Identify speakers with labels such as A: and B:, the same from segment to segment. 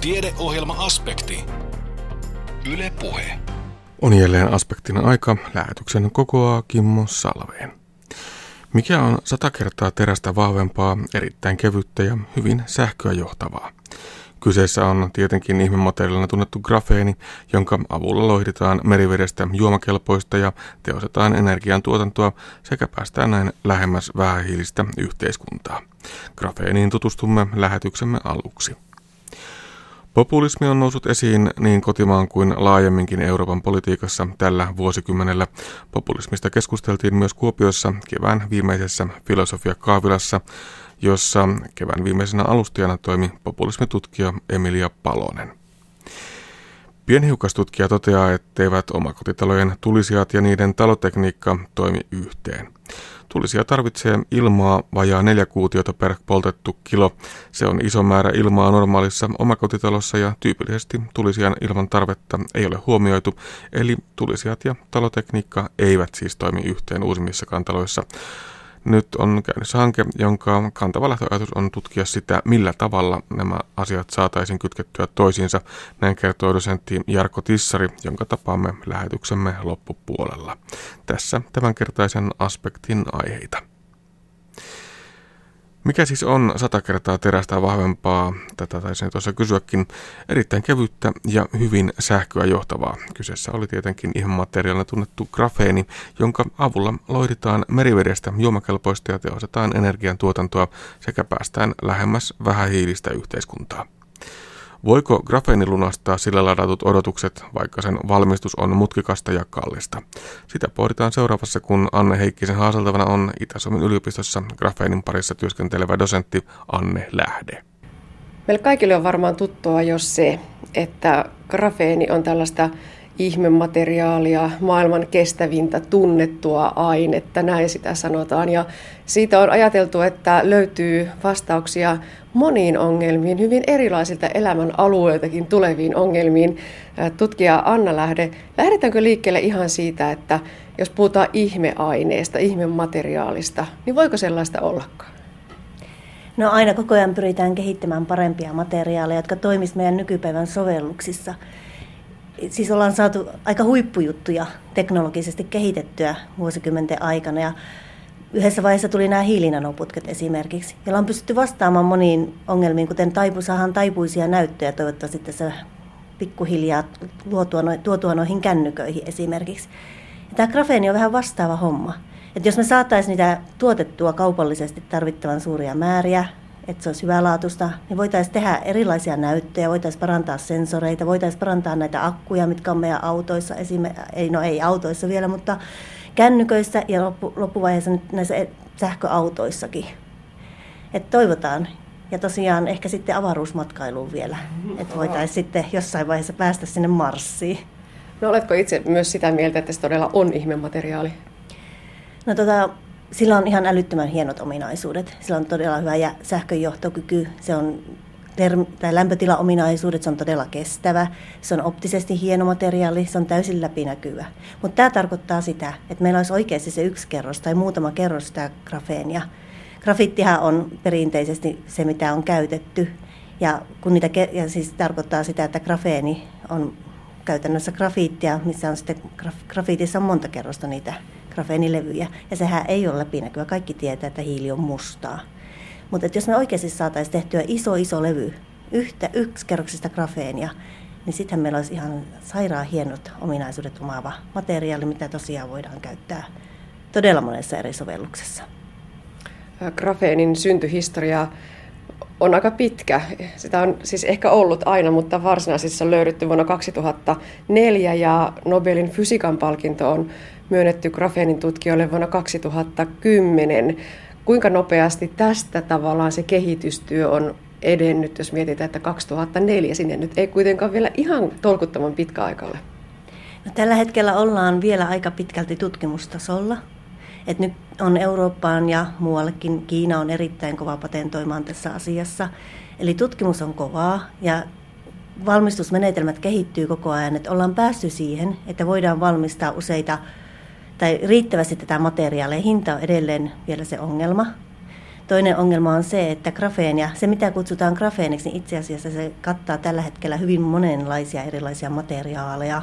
A: Tiedeohjelma-aspekti. Yle Puhe.
B: On jälleen aspektin aika. Lähetyksen kokoaa Kimmo Salveen. Mikä on sata kertaa terästä vahvempaa, erittäin kevyttä ja hyvin sähköä johtavaa? Kyseessä on tietenkin ihmemateriaalina tunnettu grafeeni, jonka avulla loihditaan merivedestä juomakelpoista ja teostetaan energiantuotantoa sekä päästään näin lähemmäs vähähiilistä yhteiskuntaa. Grafeeniin tutustumme lähetyksemme aluksi. Populismi on noussut esiin niin kotimaan kuin laajemminkin Euroopan politiikassa tällä vuosikymmenellä. Populismista keskusteltiin myös Kuopiossa kevään viimeisessä filosofia-kaavilassa, jossa kevään viimeisenä alustajana toimi populismitutkija Emilia Palonen. Pienhiukastutkija toteaa, etteivät omakotitalojen tulisijat ja niiden talotekniikka toimi yhteen. Tulisia tarvitsee ilmaa vajaa neljä kuutiota per poltettu kilo. Se on iso määrä ilmaa normaalissa omakotitalossa ja tyypillisesti tulisijan ilman tarvetta ei ole huomioitu, eli tulisijat ja talotekniikka eivät siis toimi yhteen uusimmissakaan taloissa. Nyt on käynnissä hanke, jonka kantava lähtöajatus on tutkia sitä, millä tavalla nämä asiat saataisiin kytkettyä toisiinsa. Näin kertoo dosentti Jarkko Tissari, jonka tapaamme lähetyksemme loppupuolella. Tässä tämänkertaisen aspektin aiheita. Mikä siis on sata kertaa terästä vahvempaa, tätä taisin tuossa kysyäkin, erittäin kevyttä ja hyvin sähköä johtavaa. Kyseessä oli tietenkin ihan materiaalina tunnettu grafeeni, jonka avulla loihditaan merivedestä juomakelpoista ja tehostetaan energiantuotantoa sekä päästään lähemmäs vähähiilistä yhteiskuntaa. Voiko grafeeni lunastaa sillä ladatut odotukset, vaikka sen valmistus on mutkikasta ja kallista? Sitä pohditaan seuraavassa, kun Anne Heikkisen haaseltavana on Itä-Suomen yliopistossa grafeenin parissa työskentelevä dosentti Anne Lähde.
C: Meille kaikille on varmaan tuttua jos se, että grafeeni on tällaista ihmemateriaalia, maailman kestävintä tunnettua ainetta, näin sitä sanotaan. Ja siitä on ajateltu, että löytyy vastauksia moniin ongelmiin, hyvin erilaisilta elämän alueiltakin tuleviin ongelmiin. Tutkija Anna Lähde, lähdetäänkö liikkeelle ihan siitä, että jos puhutaan ihmeaineesta, ihmemateriaalista, niin voiko sellaista ollakaan?
D: No aina koko ajan pyritään kehittämään parempia materiaaleja, jotka toimisivat meidän nykypäivän sovelluksissa siis ollaan saatu aika huippujuttuja teknologisesti kehitettyä vuosikymmenten aikana ja yhdessä vaiheessa tuli nämä hiilinanoputket esimerkiksi, joilla on pystytty vastaamaan moniin ongelmiin, kuten taipu, saadaan taipuisia näyttöjä toivottavasti tässä pikkuhiljaa tuotua, no, tuotua noihin kännyköihin esimerkiksi. Ja tämä grafeeni on vähän vastaava homma. Että jos me saataisiin niitä tuotettua kaupallisesti tarvittavan suuria määriä, että se olisi hyvälaatuista, niin voitaisiin tehdä erilaisia näyttöjä, voitaisiin parantaa sensoreita, voitaisiin parantaa näitä akkuja, mitkä on meidän autoissa, ei, no ei autoissa vielä, mutta kännyköissä ja loppu, loppuvaiheessa näissä e-, sähköautoissakin. Et toivotaan. Ja tosiaan ehkä sitten avaruusmatkailuun vielä, että voitaisiin sitten jossain vaiheessa päästä sinne Marsiin.
C: No oletko itse myös sitä mieltä, että se todella on ihmemateriaali?
D: No tota, sillä on ihan älyttömän hienot ominaisuudet. Sillä on todella hyvä ja sähköjohtokyky, se on term- tai lämpötilaominaisuudet, se on todella kestävä, se on optisesti hieno materiaali, se on täysin läpinäkyvä. Mutta tämä tarkoittaa sitä, että meillä olisi oikeasti se yksi kerros tai muutama kerros sitä grafeenia. Grafittihan on perinteisesti se, mitä on käytetty. Ja, kun niitä, ja siis tarkoittaa sitä, että grafeeni on käytännössä grafiittia, missä on sitten grafiitissa on monta kerrosta niitä grafeenilevyjä. Ja sehän ei ole läpinäkyvä. Kaikki tietää, että hiili on mustaa. Mutta jos me oikeasti saataisiin tehtyä iso iso levy yhtä yksikerroksista grafeenia, niin sittenhän meillä olisi ihan sairaan hienot ominaisuudet omaava materiaali, mitä tosiaan voidaan käyttää todella monessa eri sovelluksessa.
C: Grafeenin syntyhistoria on aika pitkä. Sitä on siis ehkä ollut aina, mutta varsinaisissa on löydetty vuonna 2004 ja Nobelin fysiikan palkinto on myönnetty grafeenin tutkijoille vuonna 2010. Kuinka nopeasti tästä tavallaan se kehitystyö on edennyt, jos mietitään, että 2004 sinne nyt ei kuitenkaan vielä ihan tolkuttoman pitkä aikalle?
D: No, tällä hetkellä ollaan vielä aika pitkälti tutkimustasolla. Et nyt on Eurooppaan ja muuallekin, Kiina on erittäin kova patentoimaan tässä asiassa. Eli tutkimus on kovaa ja valmistusmenetelmät kehittyy koko ajan, että ollaan päästy siihen, että voidaan valmistaa useita tai riittävästi tätä materiaalia. Hinta on edelleen vielä se ongelma. Toinen ongelma on se, että grafeenia, se mitä kutsutaan grafeeniksi, niin itse asiassa se kattaa tällä hetkellä hyvin monenlaisia erilaisia materiaaleja.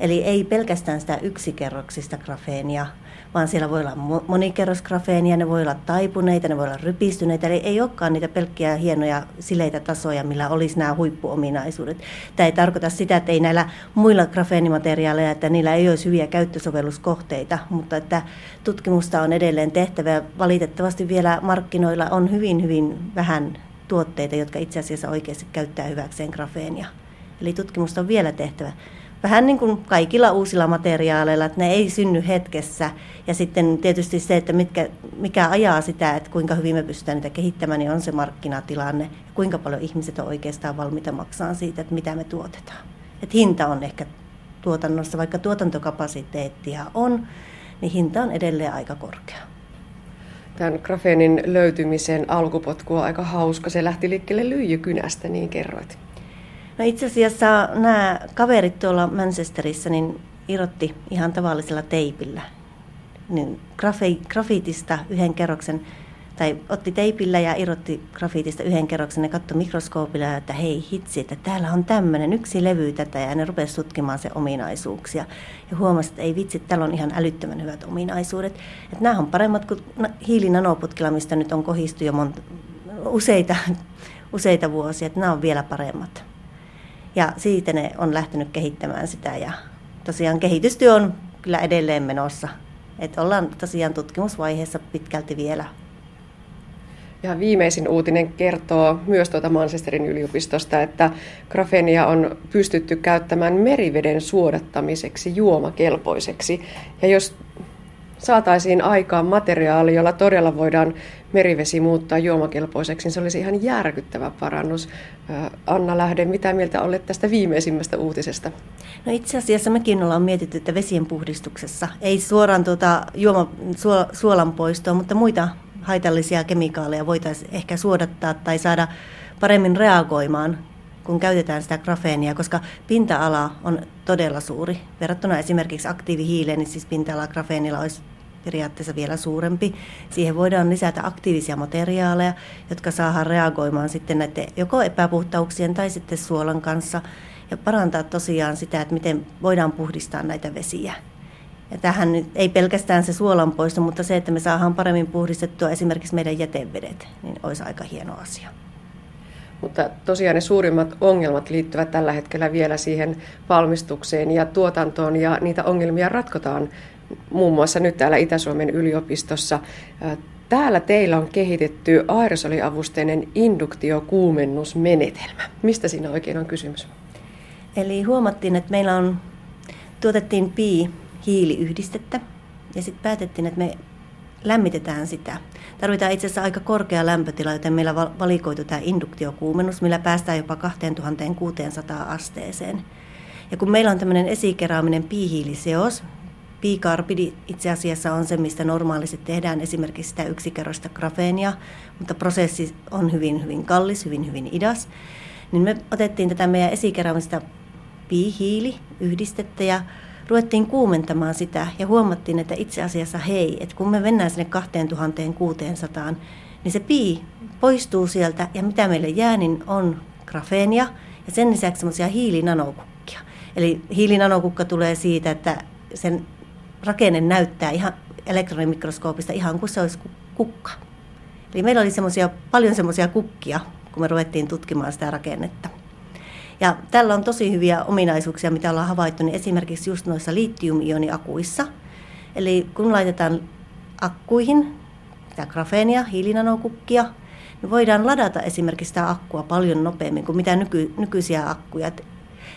D: Eli ei pelkästään sitä yksikerroksista grafeenia, vaan siellä voi olla monikerrosgrafeenia, ne voi olla taipuneita, ne voi olla rypistyneitä, eli ei olekaan niitä pelkkiä hienoja sileitä tasoja, millä olisi nämä huippuominaisuudet. Tämä ei tarkoita sitä, että ei näillä muilla grafeenimateriaaleilla, että niillä ei olisi hyviä käyttösovelluskohteita, mutta että tutkimusta on edelleen tehtävä. Valitettavasti vielä markkinoilla on hyvin, hyvin vähän tuotteita, jotka itse asiassa oikeasti käyttää hyväkseen grafeenia. Eli tutkimusta on vielä tehtävä vähän niin kuin kaikilla uusilla materiaaleilla, että ne ei synny hetkessä. Ja sitten tietysti se, että mitkä, mikä ajaa sitä, että kuinka hyvin me pystytään niitä kehittämään, niin on se markkinatilanne. Ja kuinka paljon ihmiset on oikeastaan valmiita maksaa siitä, että mitä me tuotetaan. Et hinta on ehkä tuotannossa, vaikka tuotantokapasiteettia on, niin hinta on edelleen aika korkea.
C: Tämän grafeenin löytymisen alkupotku on aika hauska. Se lähti liikkeelle lyijykynästä, niin kerroit.
D: No itse asiassa nämä kaverit tuolla Manchesterissa niin irrotti ihan tavallisella teipillä niin grafi, grafiitista yhden kerroksen, tai otti teipillä ja irrotti grafiitista yhden kerroksen ja katsoi mikroskoopilla, että hei hitsi, että täällä on tämmöinen yksi levy tätä ja ne rupesi tutkimaan se ominaisuuksia. Ja huomasi, että ei vitsi, täällä on ihan älyttömän hyvät ominaisuudet. Että nämä on paremmat kuin hiilinanoputkilla, mistä nyt on kohistu jo monta, useita, useita vuosia, että nämä on vielä paremmat. Ja siitä ne on lähtenyt kehittämään sitä ja tosiaan kehitystyö on kyllä edelleen menossa. Että ollaan tosiaan tutkimusvaiheessa pitkälti vielä.
C: Ja viimeisin uutinen kertoo myös tuota Manchesterin yliopistosta, että grafenia on pystytty käyttämään meriveden suodattamiseksi juomakelpoiseksi. Ja jos saataisiin aikaan materiaali, jolla todella voidaan merivesi muuttaa juomakelpoiseksi, niin se olisi ihan järkyttävä parannus. Anna Lähde, mitä mieltä olet tästä viimeisimmästä uutisesta?
D: No itse asiassa mekin ollaan mietitty, että vesien puhdistuksessa ei suoraan tuota juoma, suolan poistoa, mutta muita haitallisia kemikaaleja voitaisiin ehkä suodattaa tai saada paremmin reagoimaan kun käytetään sitä grafeenia, koska pinta-ala on todella suuri. Verrattuna esimerkiksi aktiivihiileen, niin siis pinta-ala grafeenilla olisi periaatteessa vielä suurempi. Siihen voidaan lisätä aktiivisia materiaaleja, jotka saadaan reagoimaan sitten näiden joko epäpuhtauksien tai sitten suolan kanssa ja parantaa tosiaan sitä, että miten voidaan puhdistaa näitä vesiä. Ja tähän nyt ei pelkästään se suolan poisto, mutta se, että me saadaan paremmin puhdistettua esimerkiksi meidän jätevedet, niin olisi aika hieno asia.
C: Mutta tosiaan ne suurimmat ongelmat liittyvät tällä hetkellä vielä siihen valmistukseen ja tuotantoon ja niitä ongelmia ratkotaan muun muassa nyt täällä Itä-Suomen yliopistossa. Täällä teillä on kehitetty aerosoliavusteinen induktiokuumennusmenetelmä. Mistä siinä oikein on kysymys?
D: Eli huomattiin, että meillä on, tuotettiin pi hiiliyhdistettä ja sitten päätettiin, että me lämmitetään sitä. Tarvitaan itse asiassa aika korkea lämpötila, joten meillä valikoitu tämä induktiokuumennus, millä päästään jopa 2600 asteeseen. Ja kun meillä on tämmöinen esikeraaminen piihiiliseos, Piikarbidi itse asiassa on se, mistä normaalisti tehdään esimerkiksi sitä yksikerroista grafeenia, mutta prosessi on hyvin, hyvin kallis, hyvin, hyvin idas. Niin me otettiin tätä meidän esikeraamista piihiili yhdistettä ja ruvettiin kuumentamaan sitä ja huomattiin, että itse asiassa hei, että kun me mennään sinne 2600, niin se pii poistuu sieltä ja mitä meille jää, niin on grafeenia ja sen lisäksi semmoisia hiilinanokukkia. Eli hiilinanokukka tulee siitä, että sen rakenne näyttää ihan elektronimikroskoopista ihan kuin se olisi kukka. Eli meillä oli semmosia, paljon semmoisia kukkia, kun me ruvettiin tutkimaan sitä rakennetta. Ja tällä on tosi hyviä ominaisuuksia, mitä ollaan havaittu, niin esimerkiksi just noissa litium-ioniakuissa. Eli kun laitetaan akkuihin sitä grafeenia, hiilinanokukkia, niin voidaan ladata esimerkiksi sitä akkua paljon nopeammin kuin mitä nyky, nykyisiä akkuja. Et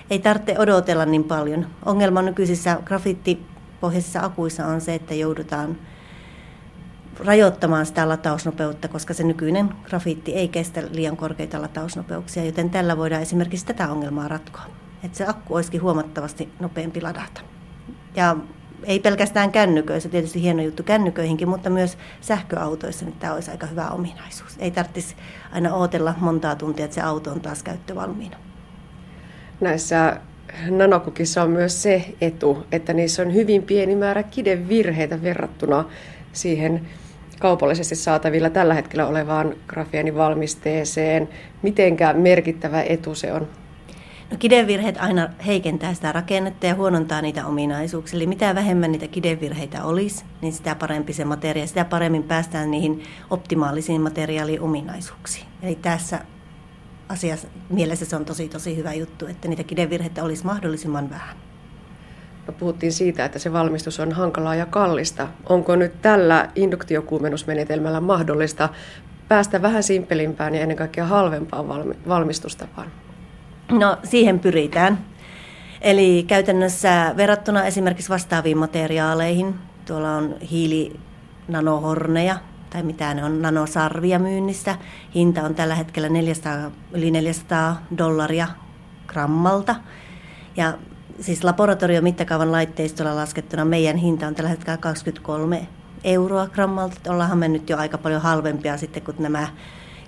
D: ei tarvitse odotella niin paljon. Ongelma nykyisissä grafiitti pohjaisissa akuissa on se, että joudutaan rajoittamaan sitä latausnopeutta, koska se nykyinen grafiitti ei kestä liian korkeita latausnopeuksia, joten tällä voidaan esimerkiksi tätä ongelmaa ratkoa. Että se akku olisikin huomattavasti nopeampi ladata. Ja ei pelkästään kännyköissä, tietysti hieno juttu kännyköihinkin, mutta myös sähköautoissa niin tämä olisi aika hyvä ominaisuus. Ei tarvitsisi aina odotella montaa tuntia, että se auto on taas käyttövalmiina.
C: Näissä nanokukissa on myös se etu, että niissä on hyvin pieni määrä kidevirheitä verrattuna siihen kaupallisesti saatavilla tällä hetkellä olevaan grafeenivalmisteeseen? Mitenkä merkittävä etu se on?
D: No kidevirheet aina heikentää sitä rakennetta ja huonontaa niitä ominaisuuksia. Eli mitä vähemmän niitä kidevirheitä olisi, niin sitä parempi se materiaali, sitä paremmin päästään niihin optimaalisiin materiaaliominaisuuksiin. Eli tässä asiassa mielessä se on tosi tosi hyvä juttu, että niitä kidevirheitä olisi mahdollisimman vähän.
C: No, puhuttiin siitä, että se valmistus on hankalaa ja kallista. Onko nyt tällä induktiokuumennusmenetelmällä mahdollista päästä vähän simpelimpään ja ennen kaikkea halvempaan valmistustapaan?
D: No siihen pyritään. Eli käytännössä verrattuna esimerkiksi vastaaviin materiaaleihin, tuolla on hiilinanohorneja tai mitä ne on, nanosarvia myynnissä. Hinta on tällä hetkellä 400, yli 400 dollaria grammalta. Ja siis laboratoriomittakaavan laitteistolla laskettuna meidän hinta on tällä hetkellä 23 euroa grammalta. Ollaanhan me nyt jo aika paljon halvempia sitten kuin nämä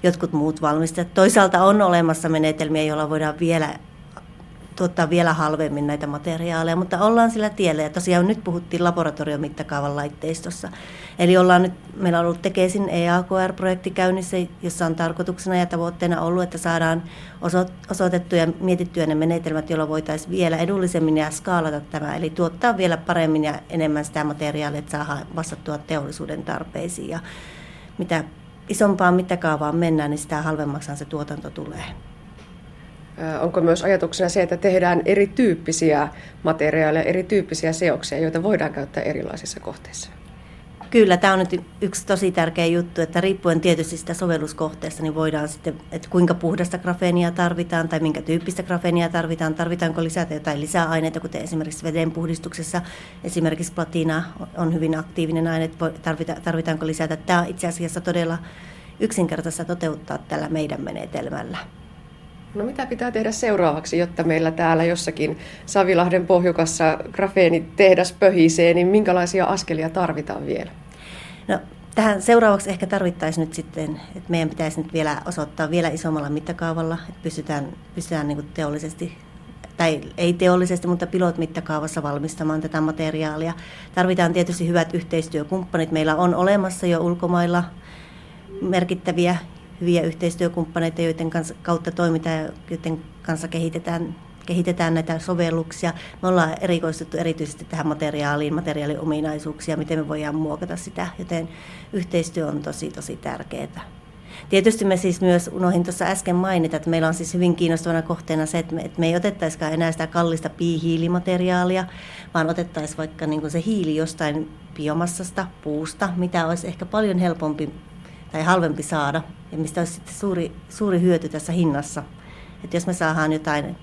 D: jotkut muut valmistajat. Toisaalta on olemassa menetelmiä, joilla voidaan vielä tuottaa vielä halvemmin näitä materiaaleja, mutta ollaan sillä tiellä. Ja tosiaan nyt puhuttiin laboratoriomittakaavan laitteistossa. Eli ollaan nyt, meillä on ollut Tekesin EAKR-projekti käynnissä, jossa on tarkoituksena ja tavoitteena ollut, että saadaan osoitettuja ja mietittyjä ne menetelmät, joilla voitaisiin vielä edullisemmin ja skaalata tämä, eli tuottaa vielä paremmin ja enemmän sitä materiaalia, että saadaan vastattua teollisuuden tarpeisiin. Ja mitä isompaan mittakaavaan mennään, niin sitä halvemmaksihan se tuotanto tulee.
C: Onko myös ajatuksena se, että tehdään erityyppisiä materiaaleja, erityyppisiä seoksia, joita voidaan käyttää erilaisissa kohteissa?
D: Kyllä, tämä on nyt yksi tosi tärkeä juttu, että riippuen tietysti sitä sovelluskohteesta, niin voidaan sitten, että kuinka puhdasta grafeenia tarvitaan tai minkä tyyppistä grafeenia tarvitaan, tarvitaanko lisätä jotain lisäaineita, kuten esimerkiksi vedenpuhdistuksessa, esimerkiksi platina on hyvin aktiivinen aine, tarvitaanko lisätä. Tämä on itse asiassa todella yksinkertaista toteuttaa tällä meidän menetelmällä.
C: No mitä pitää tehdä seuraavaksi, jotta meillä täällä jossakin Savilahden pohjukassa grafeenitehdas pöhisee, niin minkälaisia askelia tarvitaan vielä?
D: No, tähän seuraavaksi ehkä tarvittaisiin nyt sitten, että meidän pitäisi nyt vielä osoittaa vielä isommalla mittakaavalla, että pystytään, pystytään niin teollisesti tai ei teollisesti, mutta pilot-mittakaavassa valmistamaan tätä materiaalia. Tarvitaan tietysti hyvät yhteistyökumppanit. Meillä on olemassa jo ulkomailla merkittäviä hyviä yhteistyökumppaneita, joiden kanssa, kautta toimitaan ja joiden kanssa kehitetään, kehitetään näitä sovelluksia. Me ollaan erikoistuttu erityisesti tähän materiaaliin, materiaaliominaisuuksia, miten me voidaan muokata sitä, joten yhteistyö on tosi tosi tärkeää. Tietysti me siis myös unohdin tuossa äsken mainita, että meillä on siis hyvin kiinnostavana kohteena se, että me, että me ei otettaisikaan enää sitä kallista piihiilimateriaalia, vaan otettaisiin vaikka niin se hiili jostain biomassasta, puusta, mitä olisi ehkä paljon helpompi tai halvempi saada ja mistä olisi sitten suuri, suuri hyöty tässä hinnassa. Että jos me saadaan jotain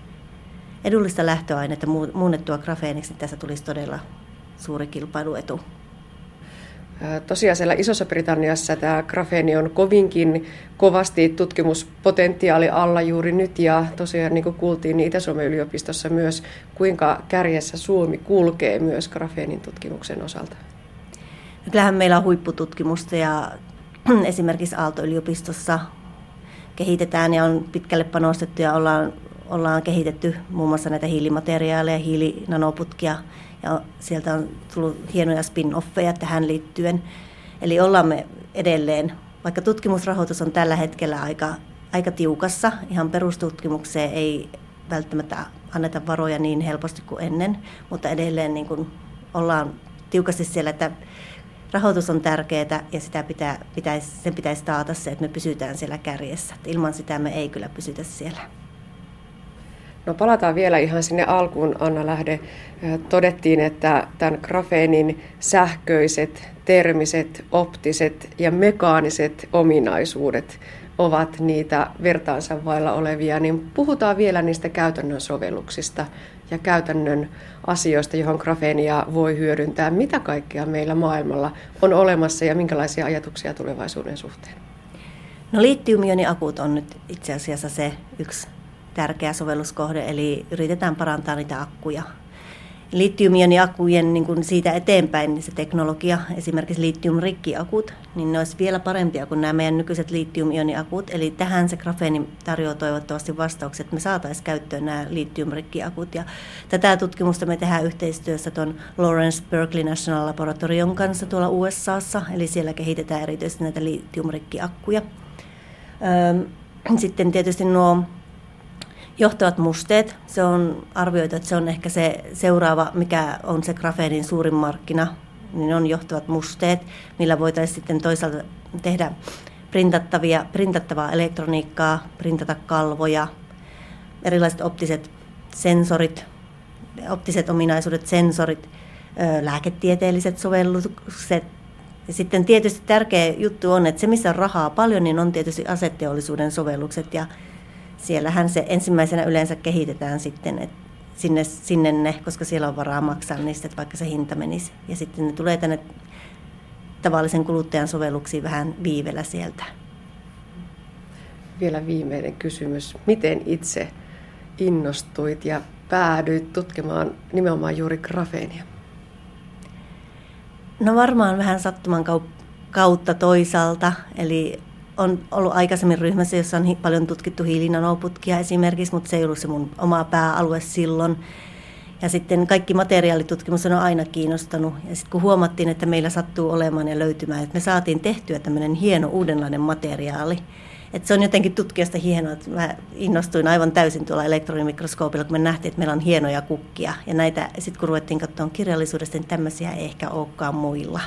D: edullista lähtöainetta muunnettua grafeeniksi, niin tässä tulisi todella suuri kilpailuetu.
C: Tosiaan siellä Isossa Britanniassa tämä grafeeni on kovinkin kovasti tutkimuspotentiaali alla juuri nyt ja tosiaan niin kuin kuultiin niin Itä-Suomen yliopistossa myös, kuinka kärjessä Suomi kulkee myös grafeenin tutkimuksen osalta.
D: Kyllähän meillä on huippututkimusta ja esimerkiksi Aalto-yliopistossa kehitetään ja on pitkälle panostettu ja ollaan, ollaan kehitetty muun muassa näitä hiilimateriaaleja, hiilinanoputkia ja sieltä on tullut hienoja spin-offeja tähän liittyen. Eli ollaan me edelleen, vaikka tutkimusrahoitus on tällä hetkellä aika, aika tiukassa, ihan perustutkimukseen ei välttämättä anneta varoja niin helposti kuin ennen, mutta edelleen niin kuin ollaan tiukasti siellä, että rahoitus on tärkeää ja sitä pitää, pitäisi, sen pitäisi taata se, että me pysytään siellä kärjessä. Et ilman sitä me ei kyllä pysytä siellä.
C: No palataan vielä ihan sinne alkuun, Anna Lähde. Todettiin, että tämän grafeenin sähköiset, termiset, optiset ja mekaaniset ominaisuudet ovat niitä vertaansa vailla olevia, niin puhutaan vielä niistä käytännön sovelluksista ja käytännön asioista, johon grafeenia voi hyödyntää. Mitä kaikkea meillä maailmalla on olemassa ja minkälaisia ajatuksia tulevaisuuden suhteen?
D: No litiumioniakut on nyt itse asiassa se yksi tärkeä sovelluskohde, eli yritetään parantaa niitä akkuja. Litiumioniakujen niin kuin siitä eteenpäin niin se teknologia, esimerkiksi litiumrikkiakut, niin ne olisi vielä parempia kuin nämä meidän nykyiset litiumioniakut. Eli tähän se grafeeni tarjoaa toivottavasti vastaukset, että me saataisiin käyttöön nämä litiumrikkiakut. Ja tätä tutkimusta me tehdään yhteistyössä tuon Lawrence Berkeley National Laboratorion kanssa tuolla USAssa, eli siellä kehitetään erityisesti näitä litiumrikkiakkuja. Sitten tietysti nuo johtavat musteet. Se on arvioitu, että se on ehkä se seuraava, mikä on se grafeenin suurin markkina, niin on johtavat musteet, millä voitaisiin sitten toisaalta tehdä printattavia, printattavaa elektroniikkaa, printata kalvoja, erilaiset optiset sensorit, optiset ominaisuudet, sensorit, lääketieteelliset sovellukset. Ja sitten tietysti tärkeä juttu on, että se missä on rahaa paljon, niin on tietysti aseteollisuuden sovellukset ja siellähän se ensimmäisenä yleensä kehitetään sitten, että sinne, sinne ne, koska siellä on varaa maksaa niistä, että vaikka se hinta menisi. Ja sitten ne tulee tänne tavallisen kuluttajan sovelluksiin vähän viivellä sieltä.
C: Vielä viimeinen kysymys. Miten itse innostuit ja päädyit tutkimaan nimenomaan juuri grafeenia?
D: No varmaan vähän sattuman kautta toisaalta. Eli on ollut aikaisemmin ryhmässä, jossa on paljon tutkittu hiilinanoputkia esimerkiksi, mutta se ei ollut se mun oma pääalue silloin. Ja sitten kaikki materiaalitutkimus on aina kiinnostanut. Ja sitten kun huomattiin, että meillä sattuu olemaan ja löytymään, että me saatiin tehtyä tämmöinen hieno uudenlainen materiaali. Että se on jotenkin tutkijasta hienoa, että mä innostuin aivan täysin tuolla elektronimikroskoopilla, kun me nähtiin, että meillä on hienoja kukkia. Ja näitä, sitten kun ruvettiin katsomaan kirjallisuudesta, niin tämmöisiä ei ehkä olekaan muilla.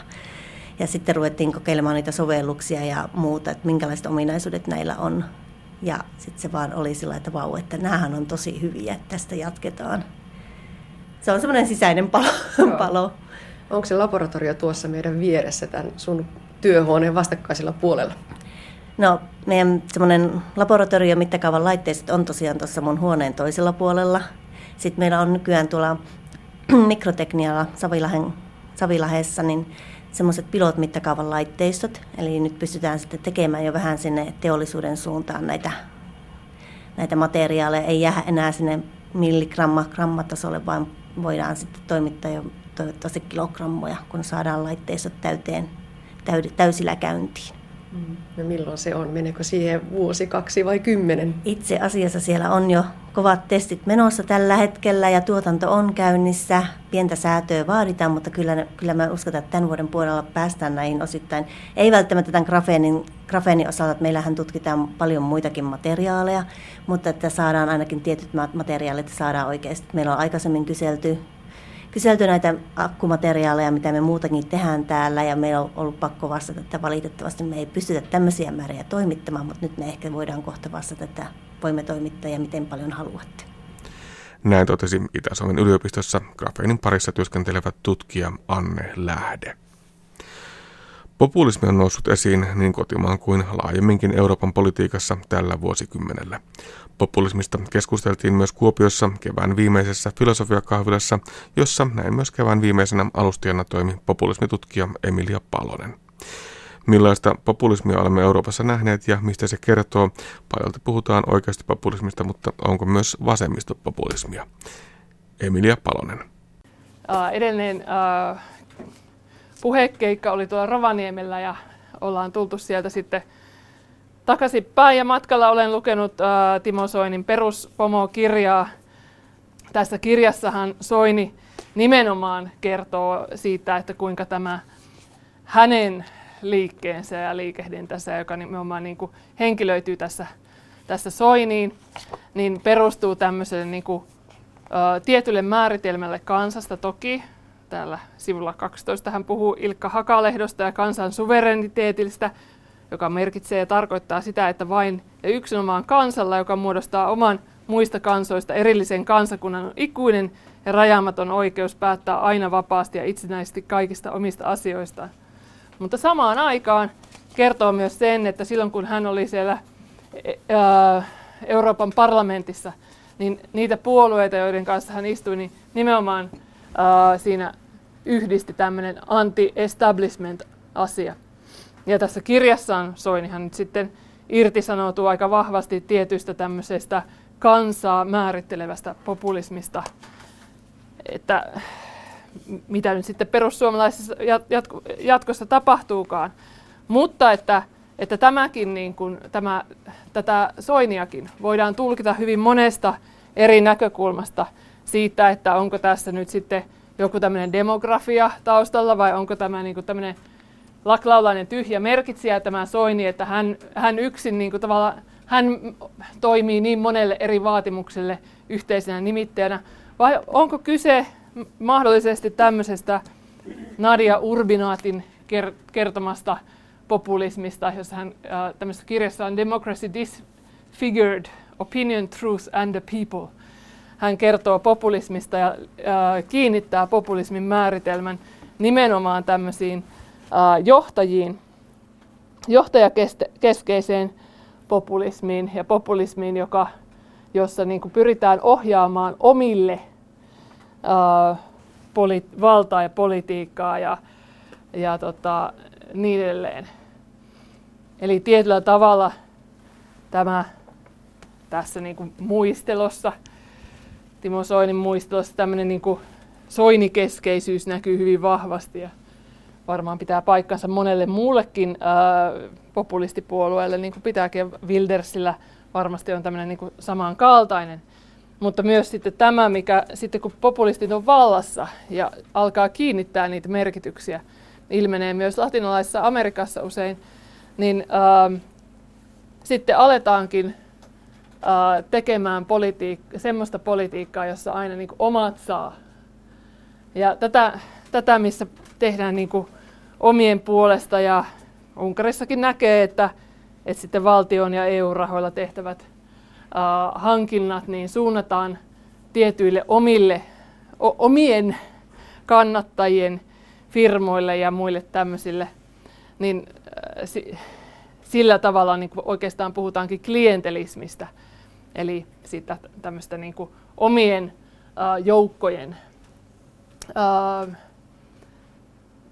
D: Ja sitten ruvettiin kokeilemaan niitä sovelluksia ja muuta, että minkälaiset ominaisuudet näillä on. Ja sitten se vaan oli sillä, että vau, että näähän on tosi hyviä, että tästä jatketaan. Se on semmoinen sisäinen palo. palo.
C: Onko se laboratorio tuossa meidän vieressä tämän sun työhuoneen vastakkaisella puolella?
D: No, meidän semmoinen laboratorio mittakaavan laitteet on tosiaan tuossa mun huoneen toisella puolella. Sitten meillä on nykyään tuolla mikroteknialla Savilahden, Savilahessa, niin semmoiset pilot-mittakaavan laitteistot, eli nyt pystytään sitten tekemään jo vähän sinne teollisuuden suuntaan näitä, näitä materiaaleja. Ei jää enää sinne milligramma, grammatasolle, vaan voidaan sitten toimittaa jo toivottavasti kilogrammoja, kun saadaan laitteistot täyteen, täysillä käyntiin.
C: No milloin se on? Meneekö siihen vuosi, kaksi vai kymmenen?
D: Itse asiassa siellä on jo kovat testit menossa tällä hetkellä ja tuotanto on käynnissä. Pientä säätöä vaaditaan, mutta kyllä, kyllä mä uskotaan, että tämän vuoden puolella päästään näihin osittain. Ei välttämättä tämän grafeenin, grafeenin osalta, että meillähän tutkitaan paljon muitakin materiaaleja, mutta että saadaan ainakin tietyt materiaalit saadaan oikeasti. Meillä on aikaisemmin kyselty kyselty näitä akkumateriaaleja, mitä me muutakin tehdään täällä, ja meillä on ollut pakko vastata, että valitettavasti me ei pystytä tämmöisiä määriä toimittamaan, mutta nyt me ehkä voidaan kohta vastata, että voimme toimittaa ja miten paljon haluatte.
B: Näin totesi Itä-Suomen yliopistossa grafeenin parissa työskentelevä tutkija Anne Lähde. Populismi on noussut esiin niin kotimaan kuin laajemminkin Euroopan politiikassa tällä vuosikymmenellä. Populismista keskusteltiin myös Kuopiossa kevään viimeisessä filosofiakahvilassa, jossa näin myös kevään viimeisenä alustajana toimi populismitutkija Emilia Palonen. Millaista populismia olemme Euroopassa nähneet ja mistä se kertoo? Paljolti puhutaan oikeasti populismista, mutta onko myös vasemmistopopulismia? Emilia Palonen.
E: Uh, edellinen uh, puhekeikka oli tuolla Rovaniemellä ja ollaan tultu sieltä sitten takaisinpäin. Ja matkalla olen lukenut uh, Timo Soinin peruspomo-kirjaa. Tässä kirjassahan Soini nimenomaan kertoo siitä, että kuinka tämä hänen liikkeensä ja liikehdintänsä, joka nimenomaan niin kuin henkilöityy tässä, tässä Soiniin, niin perustuu tämmöiselle niin kuin, uh, tietylle määritelmälle kansasta toki, Täällä sivulla 12 hän puhuu Ilkka Hakalehdosta ja kansan suvereniteetistä, joka merkitsee ja tarkoittaa sitä, että vain ja yksinomaan kansalla, joka muodostaa oman muista kansoista erillisen kansakunnan, on ikuinen ja rajaamaton oikeus päättää aina vapaasti ja itsenäisesti kaikista omista asioistaan. Mutta samaan aikaan kertoo myös sen, että silloin kun hän oli siellä e, Euroopan parlamentissa, niin niitä puolueita, joiden kanssa hän istui, niin nimenomaan siinä yhdisti tämmöinen anti-establishment-asia. Ja tässä kirjassaan Soinihan nyt sitten irtisanoutuu aika vahvasti tietystä tämmöisestä kansaa määrittelevästä populismista. että mitä nyt sitten perussuomalaisissa jatkossa tapahtuukaan. Mutta että, että tämäkin, niin kuin, tämä, tätä Soiniakin voidaan tulkita hyvin monesta eri näkökulmasta siitä, että onko tässä nyt sitten joku tämmöinen demografia taustalla vai onko tämä niin kuin tämmöinen laklaulainen tyhjä merkitsijä tämä Soini, että hän, hän yksin niin kuin tavallaan, hän toimii niin monelle eri vaatimukselle yhteisenä nimittäjänä, vai onko kyse mahdollisesti tämmöisestä Nadia Urbinaatin kertomasta populismista, jossa hän äh, tämmöisessä kirjassa on Democracy Disfigured, Opinion, Truth and the People. Hän kertoo populismista ja äh, kiinnittää populismin määritelmän nimenomaan tämmöisiin johtajiin, johtajakeskeiseen populismiin ja populismiin, joka, jossa niin kuin pyritään ohjaamaan omille äh, poli- valtaa ja politiikkaa ja, ja tota, niin edelleen. Eli tietyllä tavalla tämä tässä niin kuin muistelossa, Timo Soinin muistelossa tämmöinen niin kuin soinikeskeisyys näkyy hyvin vahvasti ja varmaan pitää paikkansa monelle muullekin ää, populistipuolueelle, niin kuin pitääkin Wildersillä varmasti on tämmöinen niin samankaltainen. Mutta myös sitten tämä, mikä sitten kun populistit on vallassa ja alkaa kiinnittää niitä merkityksiä, ilmenee myös latinalaisessa Amerikassa usein, niin ää, sitten aletaankin ää, tekemään politiik- semmoista politiikkaa, jossa aina niin omat saa. Ja tätä, tätä missä tehdään niin kuin omien puolesta ja Unkarissakin näkee, että, että sitten valtion ja EU-rahoilla tehtävät uh, hankinnat niin suunnataan tietyille omille, o, omien kannattajien firmoille ja muille tämmöisille, niin uh, si, sillä tavalla niin oikeastaan puhutaankin klientelismistä, eli siitä tämmöistä niin omien uh, joukkojen uh,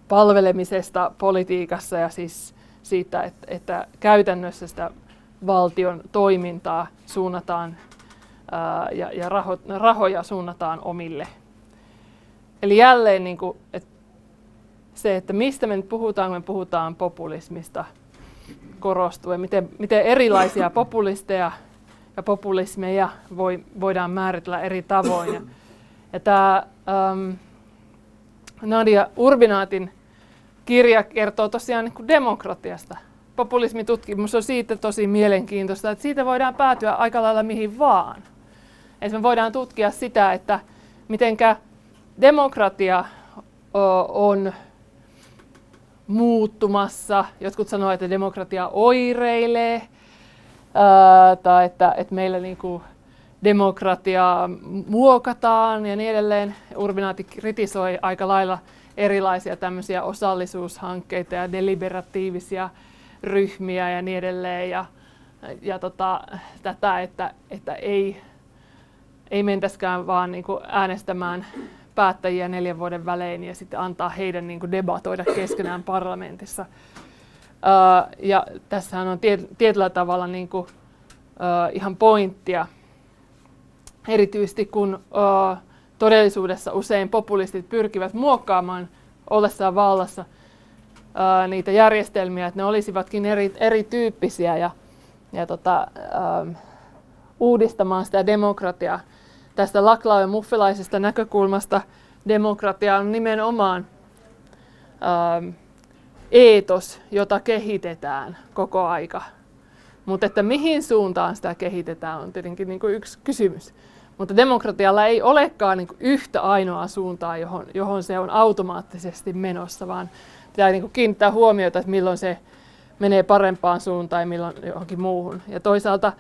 E: palvelemisesta politiikassa ja siis siitä, että, että käytännössä sitä valtion toimintaa suunnataan ää, ja, ja raho, rahoja suunnataan omille. Eli jälleen niin kuin, että se, että mistä me nyt puhutaan, me puhutaan populismista, korostuu ja miten, miten erilaisia populisteja ja populismeja voi, voidaan määritellä eri tavoin. Ja, ja tämä ähm, Nadia Urbinaatin kirja kertoo tosiaan niin demokratiasta. Populismitutkimus on siitä tosi mielenkiintoista, että siitä voidaan päätyä aika lailla mihin vaan. Eli me voidaan tutkia sitä, että mitenkä demokratia on muuttumassa. Jotkut sanoo, että demokratia oireilee, tai että, että meillä niin kuin demokratiaa muokataan ja niin edelleen. Urbinaati kritisoi aika lailla erilaisia tämmöisiä osallisuushankkeita ja deliberatiivisia ryhmiä ja niin edelleen. Ja, ja tota, tätä, että, että ei, ei mentäskään vaan niin kuin äänestämään päättäjiä neljän vuoden välein ja sitten antaa heidän niin kuin debatoida keskenään parlamentissa. Uh, ja tässähän on tiet, tietyllä tavalla niin kuin, uh, ihan pointtia, erityisesti kun uh, todellisuudessa usein populistit pyrkivät muokkaamaan ollessaan vallassa ää, niitä järjestelmiä, että ne olisivatkin eri, erityyppisiä ja, ja tota, ää, uudistamaan sitä demokratiaa. Tästä Laklau- ja muffilaisesta näkökulmasta demokratia on nimenomaan ää, eetos, jota kehitetään koko aika. Mutta että mihin suuntaan sitä kehitetään on tietenkin niin kuin yksi kysymys. Mutta demokratialla ei olekaan niin yhtä ainoa suuntaa, johon, johon se on automaattisesti menossa, vaan pitää niin kiinnittää huomiota, että milloin se menee parempaan suuntaan ja milloin johonkin muuhun. Ja toisaalta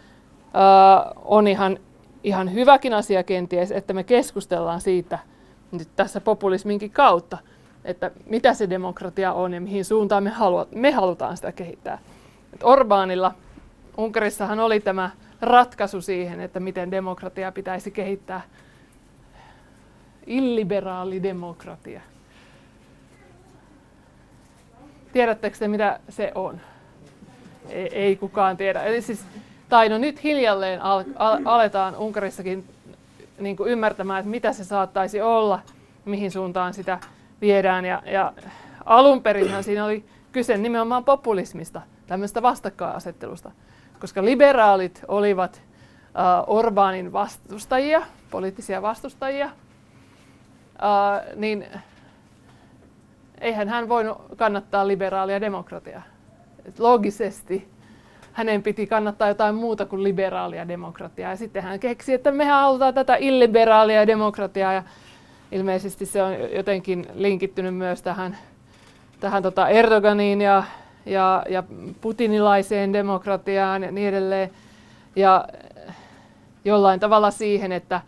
E: ää, on ihan, ihan hyväkin asia kenties, että me keskustellaan siitä nyt tässä populisminkin kautta, että mitä se demokratia on ja mihin suuntaan me, halua, me halutaan sitä kehittää. Et Orbaanilla, Unkarissahan oli tämä ratkaisu siihen, että miten demokratia pitäisi kehittää. Illiberaali demokratia. Tiedättekö te, mitä se on? Ei, ei kukaan tiedä. Eli siis, tai no nyt hiljalleen al, al, aletaan Unkarissakin niin kuin ymmärtämään, että mitä se saattaisi olla, mihin suuntaan sitä viedään. Ja, ja alun perinhän siinä oli kyse nimenomaan populismista, tämmöistä vastakkainasettelusta, koska liberaalit olivat uh, Orbaanin vastustajia, poliittisia vastustajia, uh, niin eihän hän voinut kannattaa liberaalia demokratiaa. Logisesti hänen piti kannattaa jotain muuta kuin liberaalia demokratiaa. Ja sitten hän keksi, että mehän halutaan tätä illiberaalia demokratiaa. Ja ilmeisesti se on jotenkin linkittynyt myös tähän, tähän tota Erdoganiin ja, ja, ja putinilaiseen demokratiaan ja niin edelleen. Ja jollain tavalla siihen, että,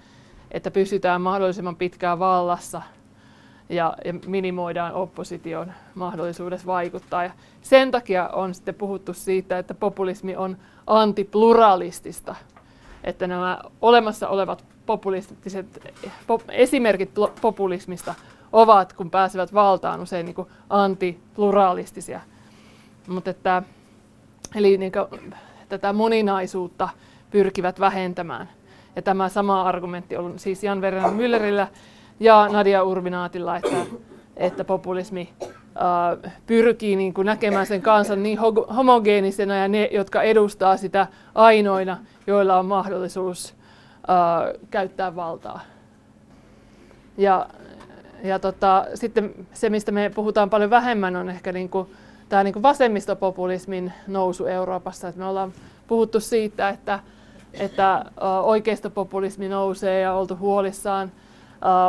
E: että pysytään mahdollisimman pitkään vallassa – ja, ja minimoidaan opposition mahdollisuudessa vaikuttaa. Ja sen takia on sitten puhuttu siitä, että populismi on antipluralistista, että nämä olemassa olevat populistiset pop, esimerkit populismista ovat, kun pääsevät valtaan, usein niin antipluralistisia. Mutta että, eli niin kuin, tätä moninaisuutta pyrkivät vähentämään. Ja tämä sama argumentti on siis Jan Verran Müllerillä ja Nadia Urbinaatilla, että, että populismi äh, pyrkii niin kuin näkemään sen kansan niin homogeenisena ja ne, jotka edustaa sitä ainoina, joilla on mahdollisuus äh, käyttää valtaa. Ja, ja tota, sitten se, mistä me puhutaan paljon vähemmän, on ehkä niin kuin, tämä niin vasemmistopopulismin nousu Euroopassa. Että me ollaan puhuttu siitä, että, että oikeistopopulismi nousee ja oltu huolissaan –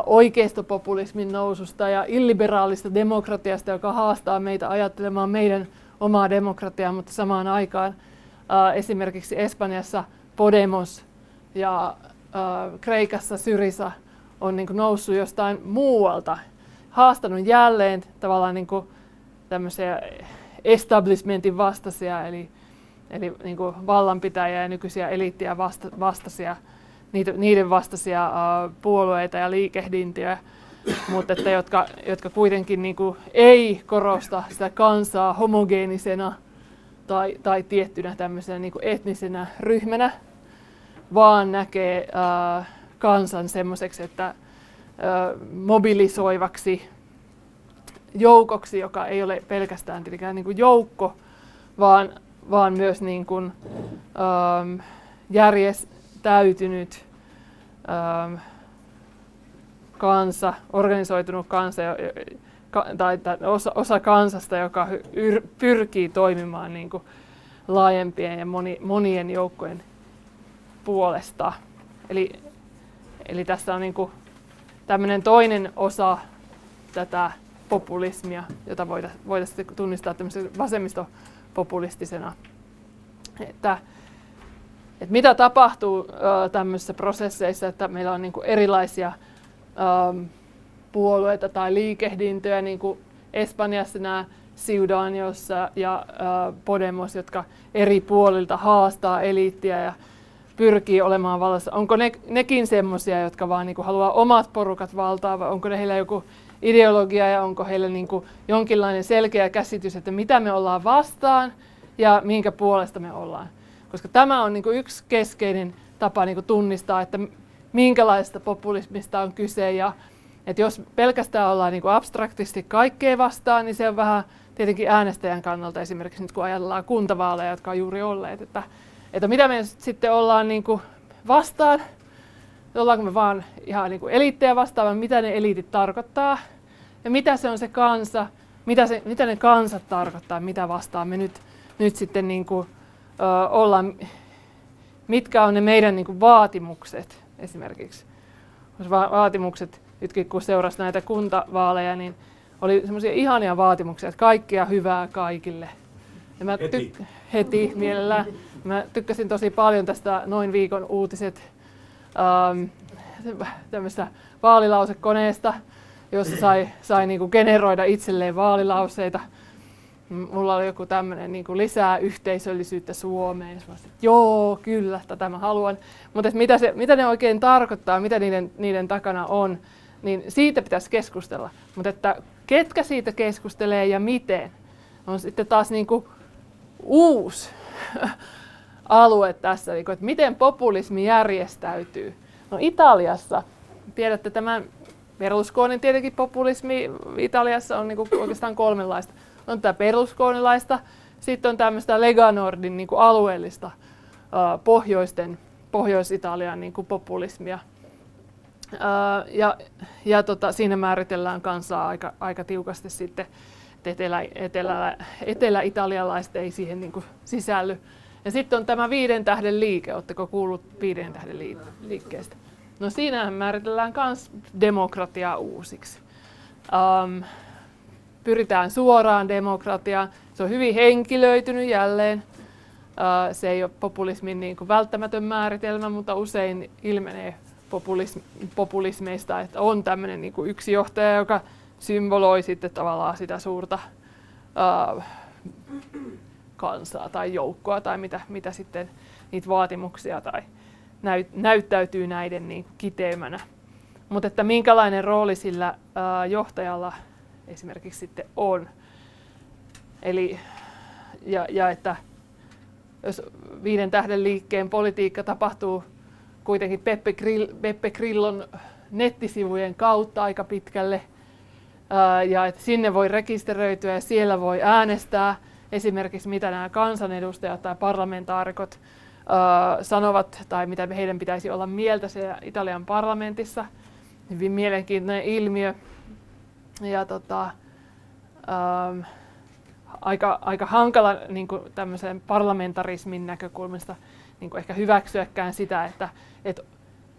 E: oikeistopopulismin noususta ja illiberaalista demokratiasta, joka haastaa meitä ajattelemaan meidän omaa demokratiaa, mutta samaan aikaan esimerkiksi Espanjassa Podemos ja Kreikassa Syrisa on niin noussut jostain muualta, haastanut jälleen tavallaan niin kuin tämmöisiä establishmentin vastaisia, eli, eli niin kuin vallanpitäjiä ja nykyisiä eliittiä vasta, vastaisia niitä, niiden vastaisia uh, puolueita ja liikehdintiä, mutta että jotka, jotka kuitenkin niin kuin, ei korosta sitä kansaa homogeenisena tai, tai tiettynä tämmöisenä niin kuin etnisenä ryhmänä, vaan näkee uh, kansan semmoiseksi, että uh, mobilisoivaksi joukoksi, joka ei ole pelkästään tietenkään niin kuin joukko, vaan, vaan myös niin kuin, um, järjest, täytynyt ähm, kansa, organisoitunut kansa ka, tai, tai osa, osa kansasta, joka yr, pyrkii toimimaan niin kuin laajempien ja moni, monien joukkojen puolesta. Eli, eli tässä on niin kuin tämmöinen toinen osa tätä populismia, jota voitaisiin tunnistaa vasemmistopopulistisena. Että, että mitä tapahtuu tämmöisissä prosesseissa, että meillä on niin kuin erilaisia ähm, puolueita tai liikehdintöjä, niin kuin Espanjassa nämä Ciudadanos ja äh, Podemos, jotka eri puolilta haastaa eliittiä ja pyrkii olemaan vallassa. Onko ne, nekin semmoisia, jotka vaan niin kuin haluaa omat porukat valtaa vai onko ne heillä joku ideologia ja onko heillä niin kuin jonkinlainen selkeä käsitys, että mitä me ollaan vastaan ja minkä puolesta me ollaan. Koska tämä on niin kuin yksi keskeinen tapa niin kuin tunnistaa, että minkälaista populismista on kyse. Ja, että jos pelkästään ollaan niin kuin abstraktisti kaikkea vastaan, niin se on vähän tietenkin äänestäjän kannalta esimerkiksi nyt kun ajatellaan kuntavaaleja, jotka on juuri olleet, että, että mitä me sitten ollaan niin kuin vastaan, ollaanko me vaan ihan niin kuin eliittejä vastaan, mitä ne eliitit tarkoittaa ja mitä se on se kansa, mitä, se, mitä ne kansat tarkoittaa, mitä vastaan me nyt, nyt sitten niin kuin olla, mitkä on ne meidän niin kuin, vaatimukset esimerkiksi. Va- vaatimukset, nytkin kun seurasi näitä kuntavaaleja, niin oli semmoisia ihania vaatimuksia, että kaikkea hyvää kaikille. Ja mä heti. Ty- heti mielellään. Mä tykkäsin tosi paljon tästä noin viikon uutiset tämmöistä vaalilausekoneesta, jossa sai, sai niinku generoida itselleen vaalilauseita – mulla oli joku tämmöinen niin lisää yhteisöllisyyttä Suomeen. Mä että joo, kyllä, tätä mä haluan. Mutta mitä, se, mitä ne oikein tarkoittaa, mitä niiden, niiden takana on, niin siitä pitäisi keskustella. Mutta että ketkä siitä keskustelee ja miten, on sitten taas niin kuin uusi alue tässä, niin että miten populismi järjestäytyy. No Italiassa, tiedätte tämän Berlusconin tietenkin populismi Italiassa on niin kuin oikeastaan kolmenlaista. On tämä berlusconilaista, sitten on tämmöistä Lega Nordin niin kuin alueellista pohjoisten, Pohjois-Italian niin kuin populismia. Ja ja tota, siinä määritellään kansaa aika, aika tiukasti sitten, että etelä, etelä, etelä-italialaiset ei siihen niin kuin sisälly. Ja sitten on tämä viiden tähden liike. Oletteko kuullut viiden tähden liikkeestä? No siinähän määritellään myös demokratiaa uusiksi. Um, pyritään suoraan demokratiaan. Se on hyvin henkilöitynyt jälleen. Uh, se ei ole populismin niin kuin välttämätön määritelmä, mutta usein ilmenee populism, populismeista, että on tämmöinen niin kuin yksi johtaja, joka symboloi sitten tavallaan sitä suurta uh, kansaa tai joukkoa tai mitä, mitä sitten niitä vaatimuksia tai näyt, näyttäytyy näiden niin kiteymänä. Mutta että minkälainen rooli sillä ää, johtajalla esimerkiksi sitten on. Eli, ja, ja että jos viiden tähden liikkeen politiikka tapahtuu kuitenkin Peppe, Grill, Peppe Grillon nettisivujen kautta aika pitkälle, ää, ja että sinne voi rekisteröityä ja siellä voi äänestää esimerkiksi mitä nämä kansanedustajat tai parlamentaarikot sanovat tai mitä heidän pitäisi olla mieltä siellä Italian parlamentissa. Hyvin mielenkiintoinen ilmiö. Ja tota, ähm, aika, aika hankala niin kuin tämmöisen parlamentarismin näkökulmasta niin kuin ehkä hyväksyäkään sitä, että et,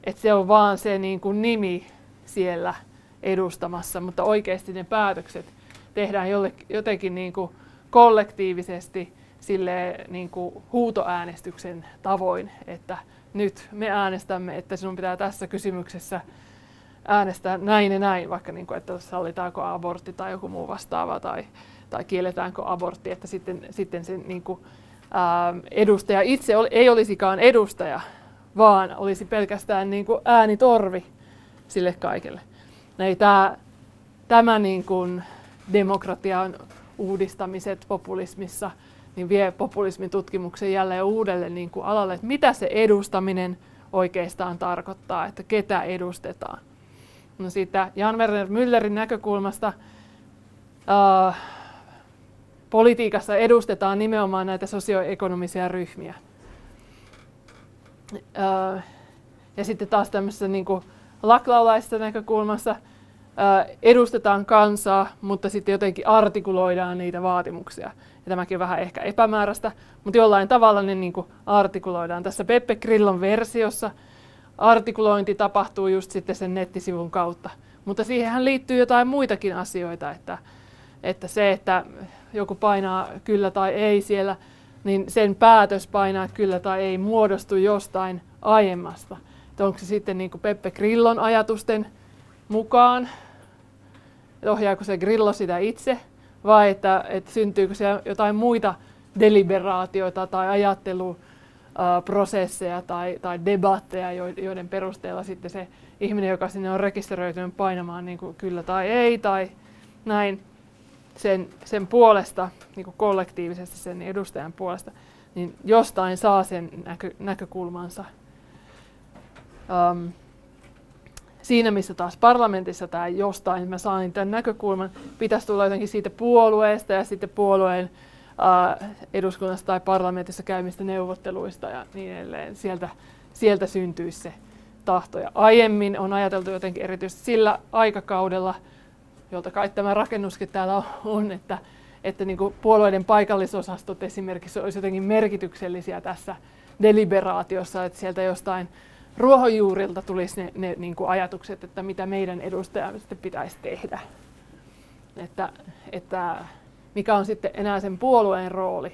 E: et se on vaan se niin kuin nimi siellä edustamassa, mutta oikeasti ne päätökset tehdään jollekin, jotenkin niin kuin kollektiivisesti sille niin kuin huutoäänestyksen tavoin, että nyt me äänestämme, että sinun pitää tässä kysymyksessä äänestää näin ja näin, vaikka niin kuin, että sallitaanko abortti tai joku muu vastaava tai, tai kielletäänkö abortti, että sitten, sitten se niin kuin, ää, edustaja itse oli, ei olisikaan edustaja, vaan olisi pelkästään niin kuin äänitorvi sille kaikelle. Tämä, tämä niin kuin demokratian uudistamiset populismissa – niin vie populismin tutkimuksen jälleen uudelle niin kuin alalle, että mitä se edustaminen oikeastaan tarkoittaa, että ketä edustetaan. No siitä Jan Werner Müllerin näkökulmasta uh, politiikassa edustetaan nimenomaan näitä sosioekonomisia ryhmiä. Uh, ja sitten taas tämmöisessä niin kuin laklaulaisesta näkökulmassa edustetaan kansaa, mutta sitten jotenkin artikuloidaan niitä vaatimuksia ja tämäkin on vähän ehkä epämääräistä, mutta jollain tavalla ne niin artikuloidaan. Tässä Peppe Grillon versiossa artikulointi tapahtuu just sitten sen nettisivun kautta, mutta siihenhän liittyy jotain muitakin asioita, että, että se, että joku painaa kyllä tai ei siellä, niin sen päätös painaa kyllä tai ei muodostu jostain aiemmasta. Että onko se sitten niin kuin Peppe Grillon ajatusten mukaan, että ohjaako se Grillo sitä itse, vai että, että syntyykö siellä jotain muita deliberaatioita tai ajatteluprosesseja tai, tai debatteja, joiden perusteella sitten se ihminen, joka sinne on rekisteröitynyt painamaan niin kuin kyllä tai ei tai näin sen, sen puolesta, niin kuin kollektiivisesti sen edustajan puolesta, niin jostain saa sen näkö, näkökulmansa. Um, siinä, missä taas parlamentissa tämä jostain, mä saan tämän näkökulman, pitäisi tulla jotenkin siitä puolueesta ja sitten puolueen äh, eduskunnassa tai parlamentissa käymistä neuvotteluista ja niin edelleen. Sieltä, sieltä syntyisi se tahto. Ja aiemmin on ajateltu jotenkin erityisesti sillä aikakaudella, jolta kai tämä rakennuskin täällä on, että, että niin kuin puolueiden paikallisosastot esimerkiksi olisi jotenkin merkityksellisiä tässä deliberaatiossa, että sieltä jostain ruohonjuurilta tulisi ne, ne niin kuin ajatukset, että mitä meidän edustajamme pitäisi tehdä. Että, että mikä on sitten enää sen puolueen rooli,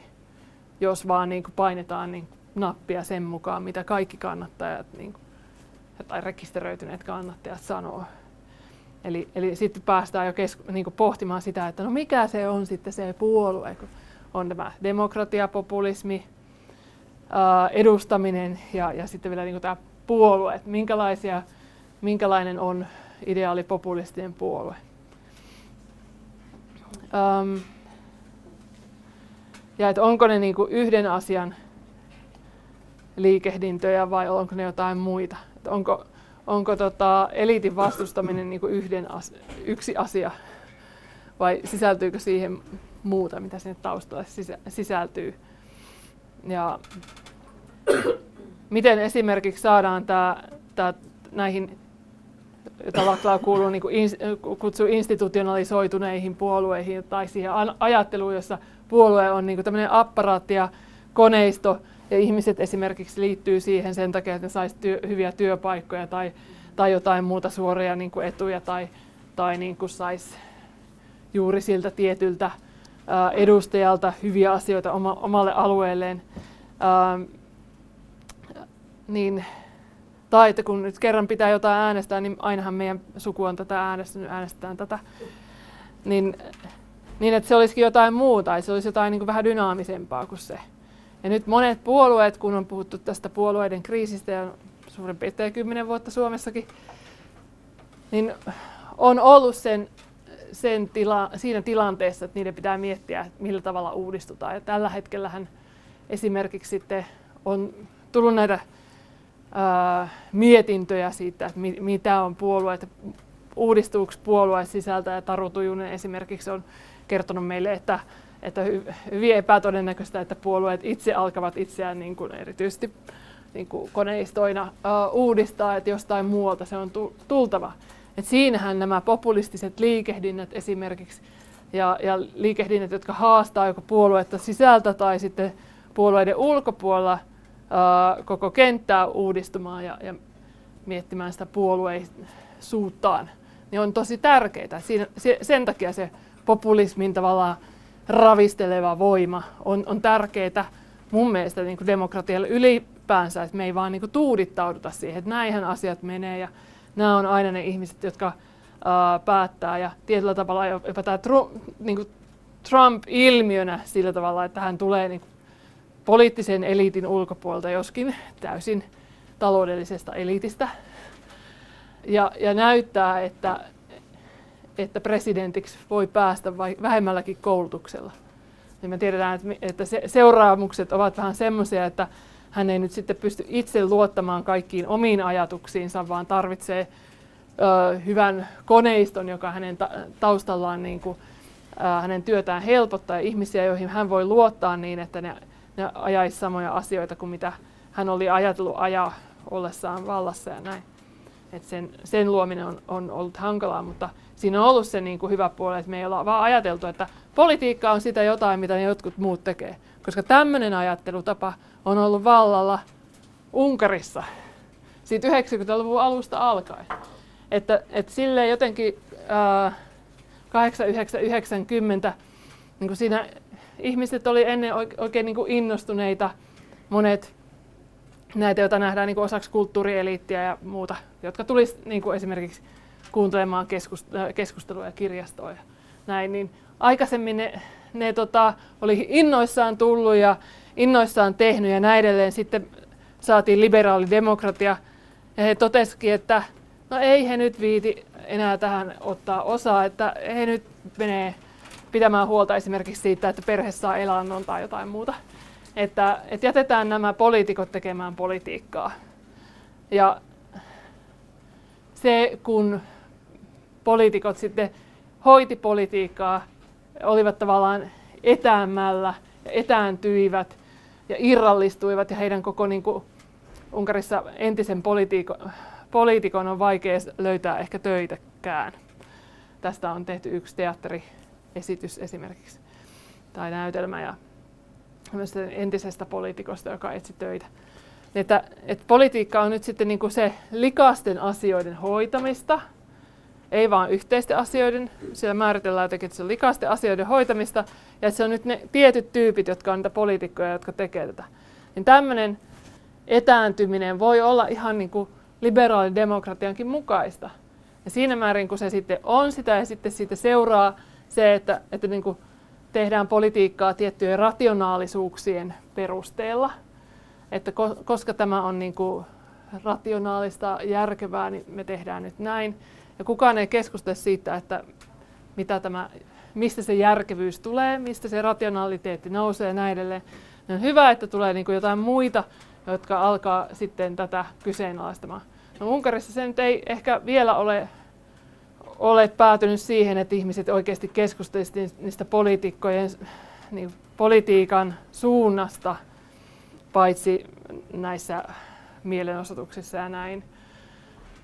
E: jos vaan niin kuin painetaan niin nappia sen mukaan, mitä kaikki kannattajat niin kuin, tai rekisteröityneet kannattajat sanoo. Eli, eli sitten päästään jo kesku, niin kuin pohtimaan sitä, että no mikä se on sitten se puolue, kun on tämä demokratiapopulismi, ää, edustaminen ja, ja sitten vielä niin kuin tämä puolueet, minkälaisia, minkälainen on ideaalipopulistien puolue. Um, ja että onko ne niinku yhden asian liikehdintöjä vai onko ne jotain muita. Että onko, onko tota, eliitin vastustaminen niin kuin yhden as, yksi asia vai sisältyykö siihen muuta, mitä sinne taustalle sisä, sisältyy. Ja miten esimerkiksi saadaan tämä, tämä näihin, jota Laklaa kuuluu niin ins, kutsuu institutionalisoituneihin puolueihin tai siihen ajatteluun, jossa puolue on niin tämmöinen apparaatti ja koneisto, ja ihmiset esimerkiksi liittyy siihen sen takia, että ne saisi työ, hyviä työpaikkoja tai, tai jotain muuta suoria niin kuin etuja tai, tai niin saisi juuri siltä tietyltä ää, edustajalta hyviä asioita oma, omalle alueelleen. Ää, niin, tai että kun nyt kerran pitää jotain äänestää, niin ainahan meidän suku on tätä äänestänyt, äänestetään tätä. Niin, niin että se olisikin jotain muuta, tai se olisi jotain niin kuin vähän dynaamisempaa kuin se. Ja nyt monet puolueet, kun on puhuttu tästä puolueiden kriisistä ja suurin piirtein kymmenen vuotta Suomessakin, niin on ollut sen, sen tila, siinä tilanteessa, että niiden pitää miettiä, että millä tavalla uudistutaan. Ja tällä hetkellähän esimerkiksi sitten on tullut näitä mietintöjä siitä, että mi, mitä on puolueet, uudistuuko puolueen sisältä. Ja Taru Tujunen esimerkiksi on kertonut meille, että että hyvin epätodennäköistä, että puolueet itse alkavat itseään niin kuin erityisesti niin kuin koneistoina uh, uudistaa, että jostain muualta se on tultava. Et siinähän nämä populistiset liikehdinnät esimerkiksi ja, ja liikehdinnät, jotka haastaa joko puoluetta sisältä tai sitten puolueiden ulkopuolella koko kenttää uudistumaan ja, ja miettimään sitä puolueisuuttaan, niin on tosi tärkeää. Siinä, se, sen takia se populismin tavallaan ravisteleva voima on, on tärkeää mun mielestä niin kuin demokratialle ylipäänsä, että me ei vaan niin kuin tuudittauduta siihen, että näinhän asiat menee ja nämä on aina ne ihmiset, jotka ää, päättää ja tietyllä tavalla jopa tämä Trump, niin kuin Trump-ilmiönä sillä tavalla, että hän tulee niin kuin poliittisen eliitin ulkopuolelta, joskin täysin taloudellisesta eliitistä. Ja, ja näyttää, että, että presidentiksi voi päästä vai vähemmälläkin koulutuksella. Ja me tiedetään, että se, seuraamukset ovat vähän semmoisia, että hän ei nyt sitten pysty itse luottamaan kaikkiin omiin ajatuksiinsa, vaan tarvitsee ö, hyvän koneiston, joka hänen ta- taustallaan niin kuin, ö, hänen työtään helpottaa ja ihmisiä, joihin hän voi luottaa niin, että ne, ne ajaisi samoja asioita kuin mitä hän oli ajatellut ajaa ollessaan vallassa ja näin. Et sen, sen luominen on, on ollut hankalaa, mutta siinä on ollut se niin kuin hyvä puoli, että me ei olla vaan ajateltu, että politiikka on sitä jotain, mitä ne jotkut muut tekee. Koska tämmöinen ajattelutapa on ollut vallalla Unkarissa siitä 90-luvun alusta alkaen. Että, että silleen jotenkin ää, 8990 niin kuin siinä ihmiset oli ennen oikein niin kuin innostuneita, monet näitä, joita nähdään niin kuin osaksi kulttuurieliittiä ja muuta, jotka tulisi niin kuin esimerkiksi kuuntelemaan äh, keskustelua ja kirjastoa ja näin, niin aikaisemmin ne, ne tota, oli innoissaan tullut ja innoissaan tehnyt ja näin edelleen. Sitten saatiin liberaali demokratia ja he totesikin, että no ei he nyt viiti enää tähän ottaa osaa, että he nyt menee pitämään huolta esimerkiksi siitä, että perhe saa elannon tai jotain muuta. Että, että jätetään nämä poliitikot tekemään politiikkaa. Ja se, kun poliitikot sitten hoiti politiikkaa, olivat tavallaan etäämällä ja etääntyivät ja irrallistuivat ja heidän koko niin kuin, Unkarissa entisen poliitikon, poliitikon on vaikea löytää ehkä töitäkään. Tästä on tehty yksi teatteriesitys esimerkiksi tai näytelmä ja entisestä poliitikosta, joka etsi töitä. Että, että politiikka on nyt sitten niin kuin se likasten asioiden hoitamista – ei vaan yhteisten asioiden, siellä määritellään jotenkin, että se on likaisten asioiden hoitamista, ja että se on nyt ne tietyt tyypit, jotka on niitä poliitikkoja, jotka tekee tätä. Niin tämmöinen etääntyminen voi olla ihan niin kuin liberaalin demokratiankin mukaista. Ja siinä määrin, kun se sitten on sitä, ja sitten siitä seuraa se, että, että niin kuin tehdään politiikkaa tiettyjen rationaalisuuksien perusteella, että koska tämä on niin kuin rationaalista, järkevää, niin me tehdään nyt näin. Ja kukaan ei keskustele siitä, että mitä tämä, mistä se järkevyys tulee, mistä se rationaliteetti nousee ja näin edelleen. on hyvä, että tulee niin kuin jotain muita, jotka alkaa sitten tätä kyseenalaistamaan. No Unkarissa se nyt ei ehkä vielä ole, ole päätynyt siihen, että ihmiset oikeasti keskustelisivat niistä poliitikkojen, niin politiikan suunnasta, paitsi näissä mielenosoituksissa ja näin.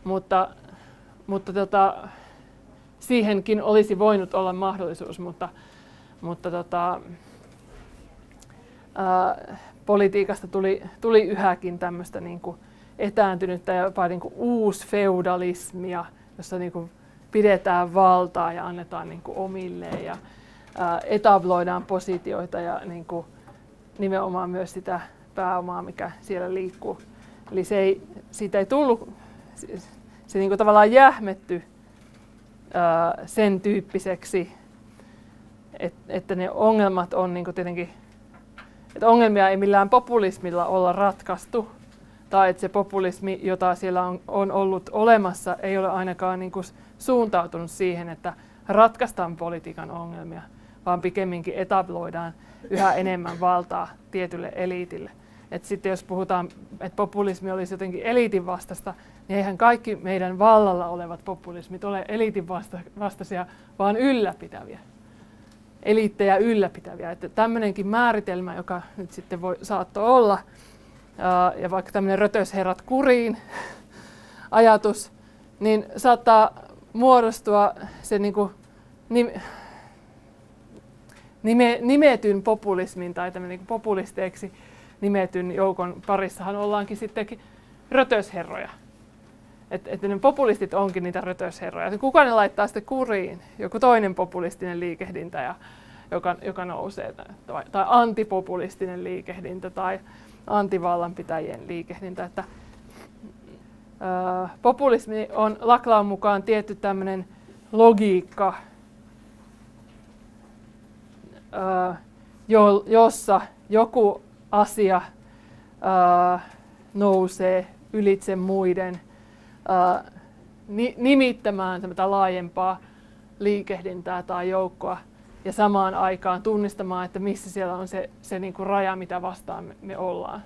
E: Mutta, mutta tota, siihenkin olisi voinut olla mahdollisuus, mutta, mutta tota, ää, politiikasta tuli, tuli yhäkin tämmöistä niin etääntynyttä ja jopa niin kuin uusfeudalismia, jossa niin kuin pidetään valtaa ja annetaan niin kuin omilleen ja ää, etabloidaan positioita ja niin kuin nimenomaan myös sitä pääomaa, mikä siellä liikkuu. Eli se ei, siitä ei tullut, se, se niin kuin tavallaan jähmetty ää, sen tyyppiseksi, et, että ne ongelmat on niin kuin tietenkin, että ongelmia ei millään populismilla olla ratkaistu, tai että se populismi, jota siellä on, on ollut olemassa, ei ole ainakaan niin kuin suuntautunut siihen, että ratkaistaan politiikan ongelmia, vaan pikemminkin etabloidaan yhä enemmän valtaa tietylle eliitille. Et sitten jos puhutaan, että populismi olisi jotenkin eliitin vastasta, niin eihän kaikki meidän vallalla olevat populismit ole eliitin vasta- vastaisia, vaan ylläpitäviä. Eliittejä ylläpitäviä. Että tämmöinenkin määritelmä, joka nyt sitten voi, saattoi olla, ja vaikka tämmöinen rötösherrat kuriin ajatus, niin saattaa muodostua se niin kuin nime, nimetyn populismin tai niin populisteiksi nimetyn joukon parissahan ollaankin sittenkin rötösherroja. Että et ne populistit onkin niitä rötösherroja. Kuka ne laittaa sitten kuriin? Joku toinen populistinen liikehdintä, ja, joka, joka nousee, tai, tai antipopulistinen liikehdintä, tai antivallanpitäjien liikehdintä. Että, populismi on Laklaan mukaan tietty tämmöinen logiikka, jossa joku asia nousee ylitse muiden ää, ni, nimittämään laajempaa liikehdintää tai joukkoa ja samaan aikaan tunnistamaan, että missä siellä on se, se niin kuin raja, mitä vastaan me, me ollaan.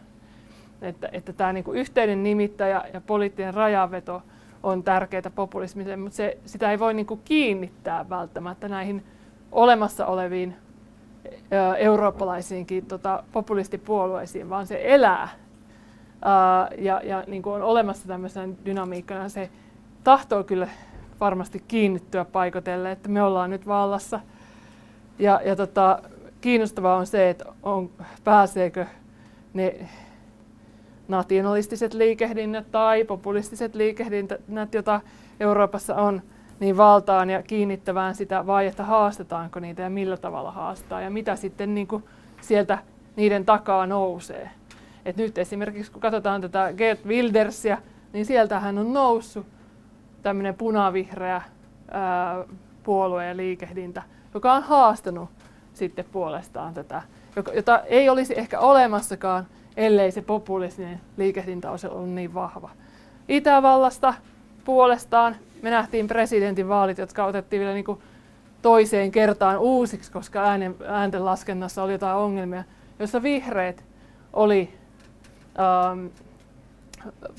E: Että, että tämä niin kuin yhteinen nimittäjä ja poliittinen rajaveto on tärkeää populismille, mutta se, sitä ei voi niin kuin kiinnittää välttämättä näihin olemassa oleviin eurooppalaisiinkin tota, populistipuolueisiin, vaan se elää ää, ja, ja niin kuin on olemassa tämmöisenä dynamiikkana. Se tahtoo kyllä varmasti kiinnittyä paikotelle, että me ollaan nyt vallassa. Ja, ja tota, kiinnostavaa on se, että on, pääseekö ne nationalistiset liikehdinnät tai populistiset liikehdinnät, joita Euroopassa on, niin valtaan ja kiinnittävään sitä vai että haastetaanko niitä ja millä tavalla haastaa ja mitä sitten niin kuin sieltä niiden takaa nousee. Et nyt esimerkiksi kun katsotaan tätä Gert Wildersia, niin sieltähän on noussut tämmöinen punavihreä ää, puolue ja liikehdintä, joka on haastanut sitten puolestaan tätä, jota ei olisi ehkä olemassakaan, ellei se populistinen liikehdintä olisi ollut niin vahva. Itävallasta puolestaan me nähtiin presidentinvaalit, jotka otettiin vielä niin kuin toiseen kertaan uusiksi, koska äänen, äänten laskennassa oli jotain ongelmia, jossa vihreät oli ähm,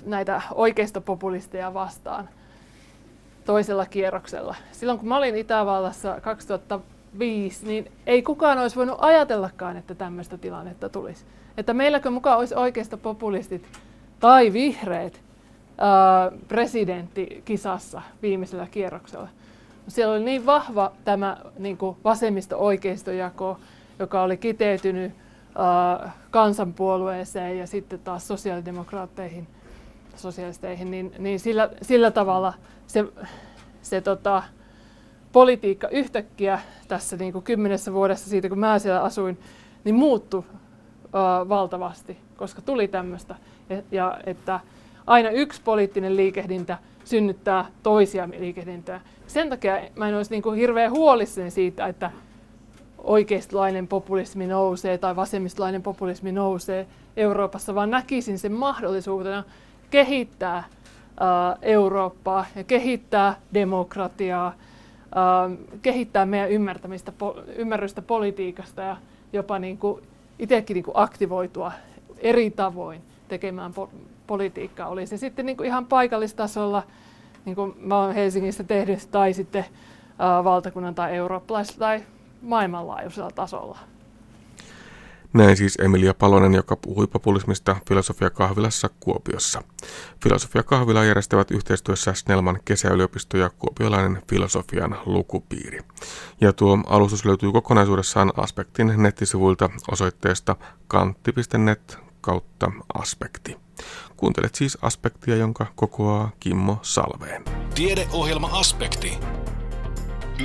E: näitä oikeistopopulisteja vastaan toisella kierroksella. Silloin kun mä olin Itävallassa 2005, niin ei kukaan olisi voinut ajatellakaan, että tämmöistä tilannetta tulisi. Että meilläkö mukaan olisi oikeistopopulistit tai vihreät presidenttikisassa viimeisellä kierroksella. Siellä oli niin vahva tämä niin vasemmisto-oikeistojako, joka oli kiteytynyt uh, kansanpuolueeseen ja sitten taas sosiaalidemokraatteihin, sosialisteihin, niin, niin sillä, sillä tavalla se, se tota, politiikka yhtäkkiä tässä niin kuin kymmenessä vuodessa siitä, kun mä siellä asuin, niin muuttui uh, valtavasti, koska tuli tämmöistä. Ja, ja että aina yksi poliittinen liikehdintä synnyttää toisia liikehdintöjä. Sen takia mä en olisi niin kuin hirveän huolissani siitä, että oikeistolainen populismi nousee tai vasemmistolainen populismi nousee Euroopassa, vaan näkisin sen mahdollisuutena kehittää uh, Eurooppaa ja kehittää demokratiaa, kehittää meidän ymmärtämistä, ymmärrystä politiikasta ja jopa niin kuin itsekin niin kuin aktivoitua eri tavoin tekemään po- politiikka, oli se sitten niin kuin ihan paikallistasolla, niin kuin mä olen Helsingissä tehnyt, tai sitten ää, valtakunnan tai eurooppalaisella tai maailmanlaajuisella tasolla.
B: Näin siis Emilia Palonen, joka puhui populismista Filosofia Kahvilassa Kuopiossa. Filosofia Kahvila järjestävät yhteistyössä Snellman kesäyliopisto ja kuopiolainen filosofian lukupiiri. Ja tuo alustus löytyy kokonaisuudessaan Aspektin nettisivuilta osoitteesta kantti.net kautta aspekti. Kuuntelet siis aspektia, jonka kokoaa Kimmo Salveen.
A: Tiedeohjelma Aspekti.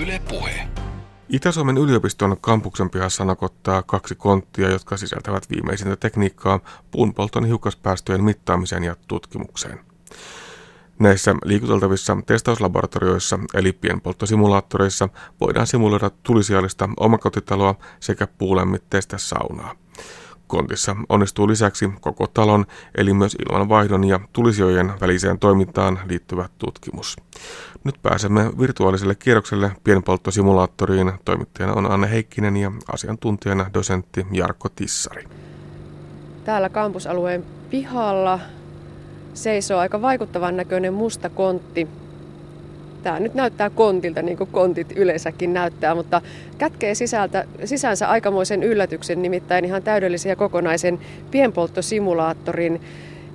A: Yle Puhe.
B: Itä-Suomen yliopiston kampuksen pihassa nakottaa kaksi konttia, jotka sisältävät viimeisintä tekniikkaa puunpolton hiukkaspäästöjen mittaamiseen ja tutkimukseen. Näissä liikuteltavissa testauslaboratorioissa eli pienpolttosimulaattoreissa voidaan simuloida tulisiallista omakotitaloa sekä puulämmitteistä saunaa. Kontissa onnistuu lisäksi koko talon, eli myös ilmanvaihdon ja tulisijojen väliseen toimintaan liittyvä tutkimus. Nyt pääsemme virtuaaliselle kierrokselle pienpolttosimulaattoriin. Toimittajana on Anne Heikkinen ja asiantuntijana dosentti Jarkko Tissari.
C: Täällä kampusalueen pihalla seisoo aika vaikuttavan näköinen musta kontti, Tämä nyt näyttää kontilta, niin kuin kontit yleensäkin näyttää, mutta kätkee sisältä, sisäänsä aikamoisen yllätyksen, nimittäin ihan täydellisen ja kokonaisen pienpolttosimulaattorin.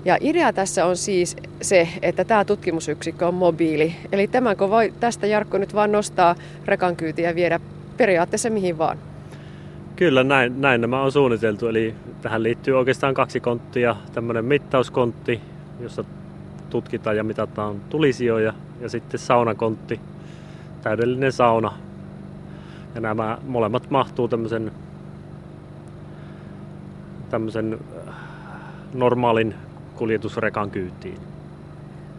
C: Ja idea tässä on siis se, että tämä tutkimusyksikkö on mobiili. Eli tämänkö voi tästä Jarkko nyt vaan nostaa rekan ja viedä periaatteessa mihin vaan?
F: Kyllä, näin, näin nämä on suunniteltu. Eli tähän liittyy oikeastaan kaksi konttia. Tämmöinen mittauskontti, jossa tutkitaan ja mitataan tulisijoja ja sitten saunakontti, täydellinen sauna. Ja nämä molemmat mahtuu tämmöisen, tämmöisen äh, normaalin kuljetusrekan kyytiin.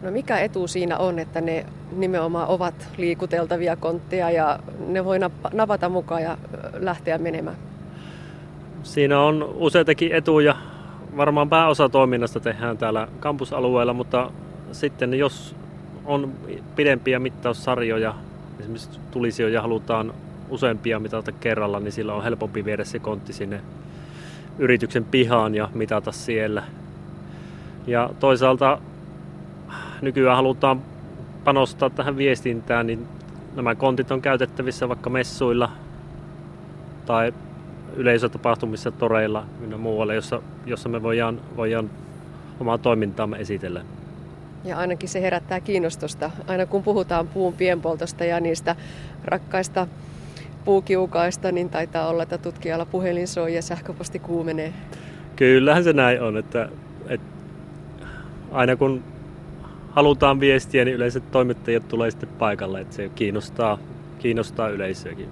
C: No mikä etu siinä on, että ne nimenomaan ovat liikuteltavia kontteja ja ne voi napata mukaan ja lähteä menemään?
F: Siinä on useitakin etuja. Varmaan pääosa toiminnasta tehdään täällä kampusalueella, mutta sitten jos on pidempiä mittaussarjoja, esimerkiksi tulisijoja halutaan useampia mitata kerralla, niin sillä on helpompi viedä se kontti sinne yrityksen pihaan ja mitata siellä. Ja toisaalta nykyään halutaan panostaa tähän viestintään, niin nämä kontit on käytettävissä vaikka messuilla tai yleisötapahtumissa, toreilla ja muualle, jossa, jossa me voidaan, voidaan omaa toimintaamme esitellä.
C: Ja ainakin se herättää kiinnostusta, aina kun puhutaan puun pienpoltosta ja niistä rakkaista puukiukaista, niin taitaa olla, että tutkijalla puhelin soi ja sähköposti kuumenee.
F: Kyllähän se näin on, että, että aina kun halutaan viestiä, niin yleensä toimittajat tulee sitten paikalle, että se kiinnostaa, kiinnostaa yleisöäkin.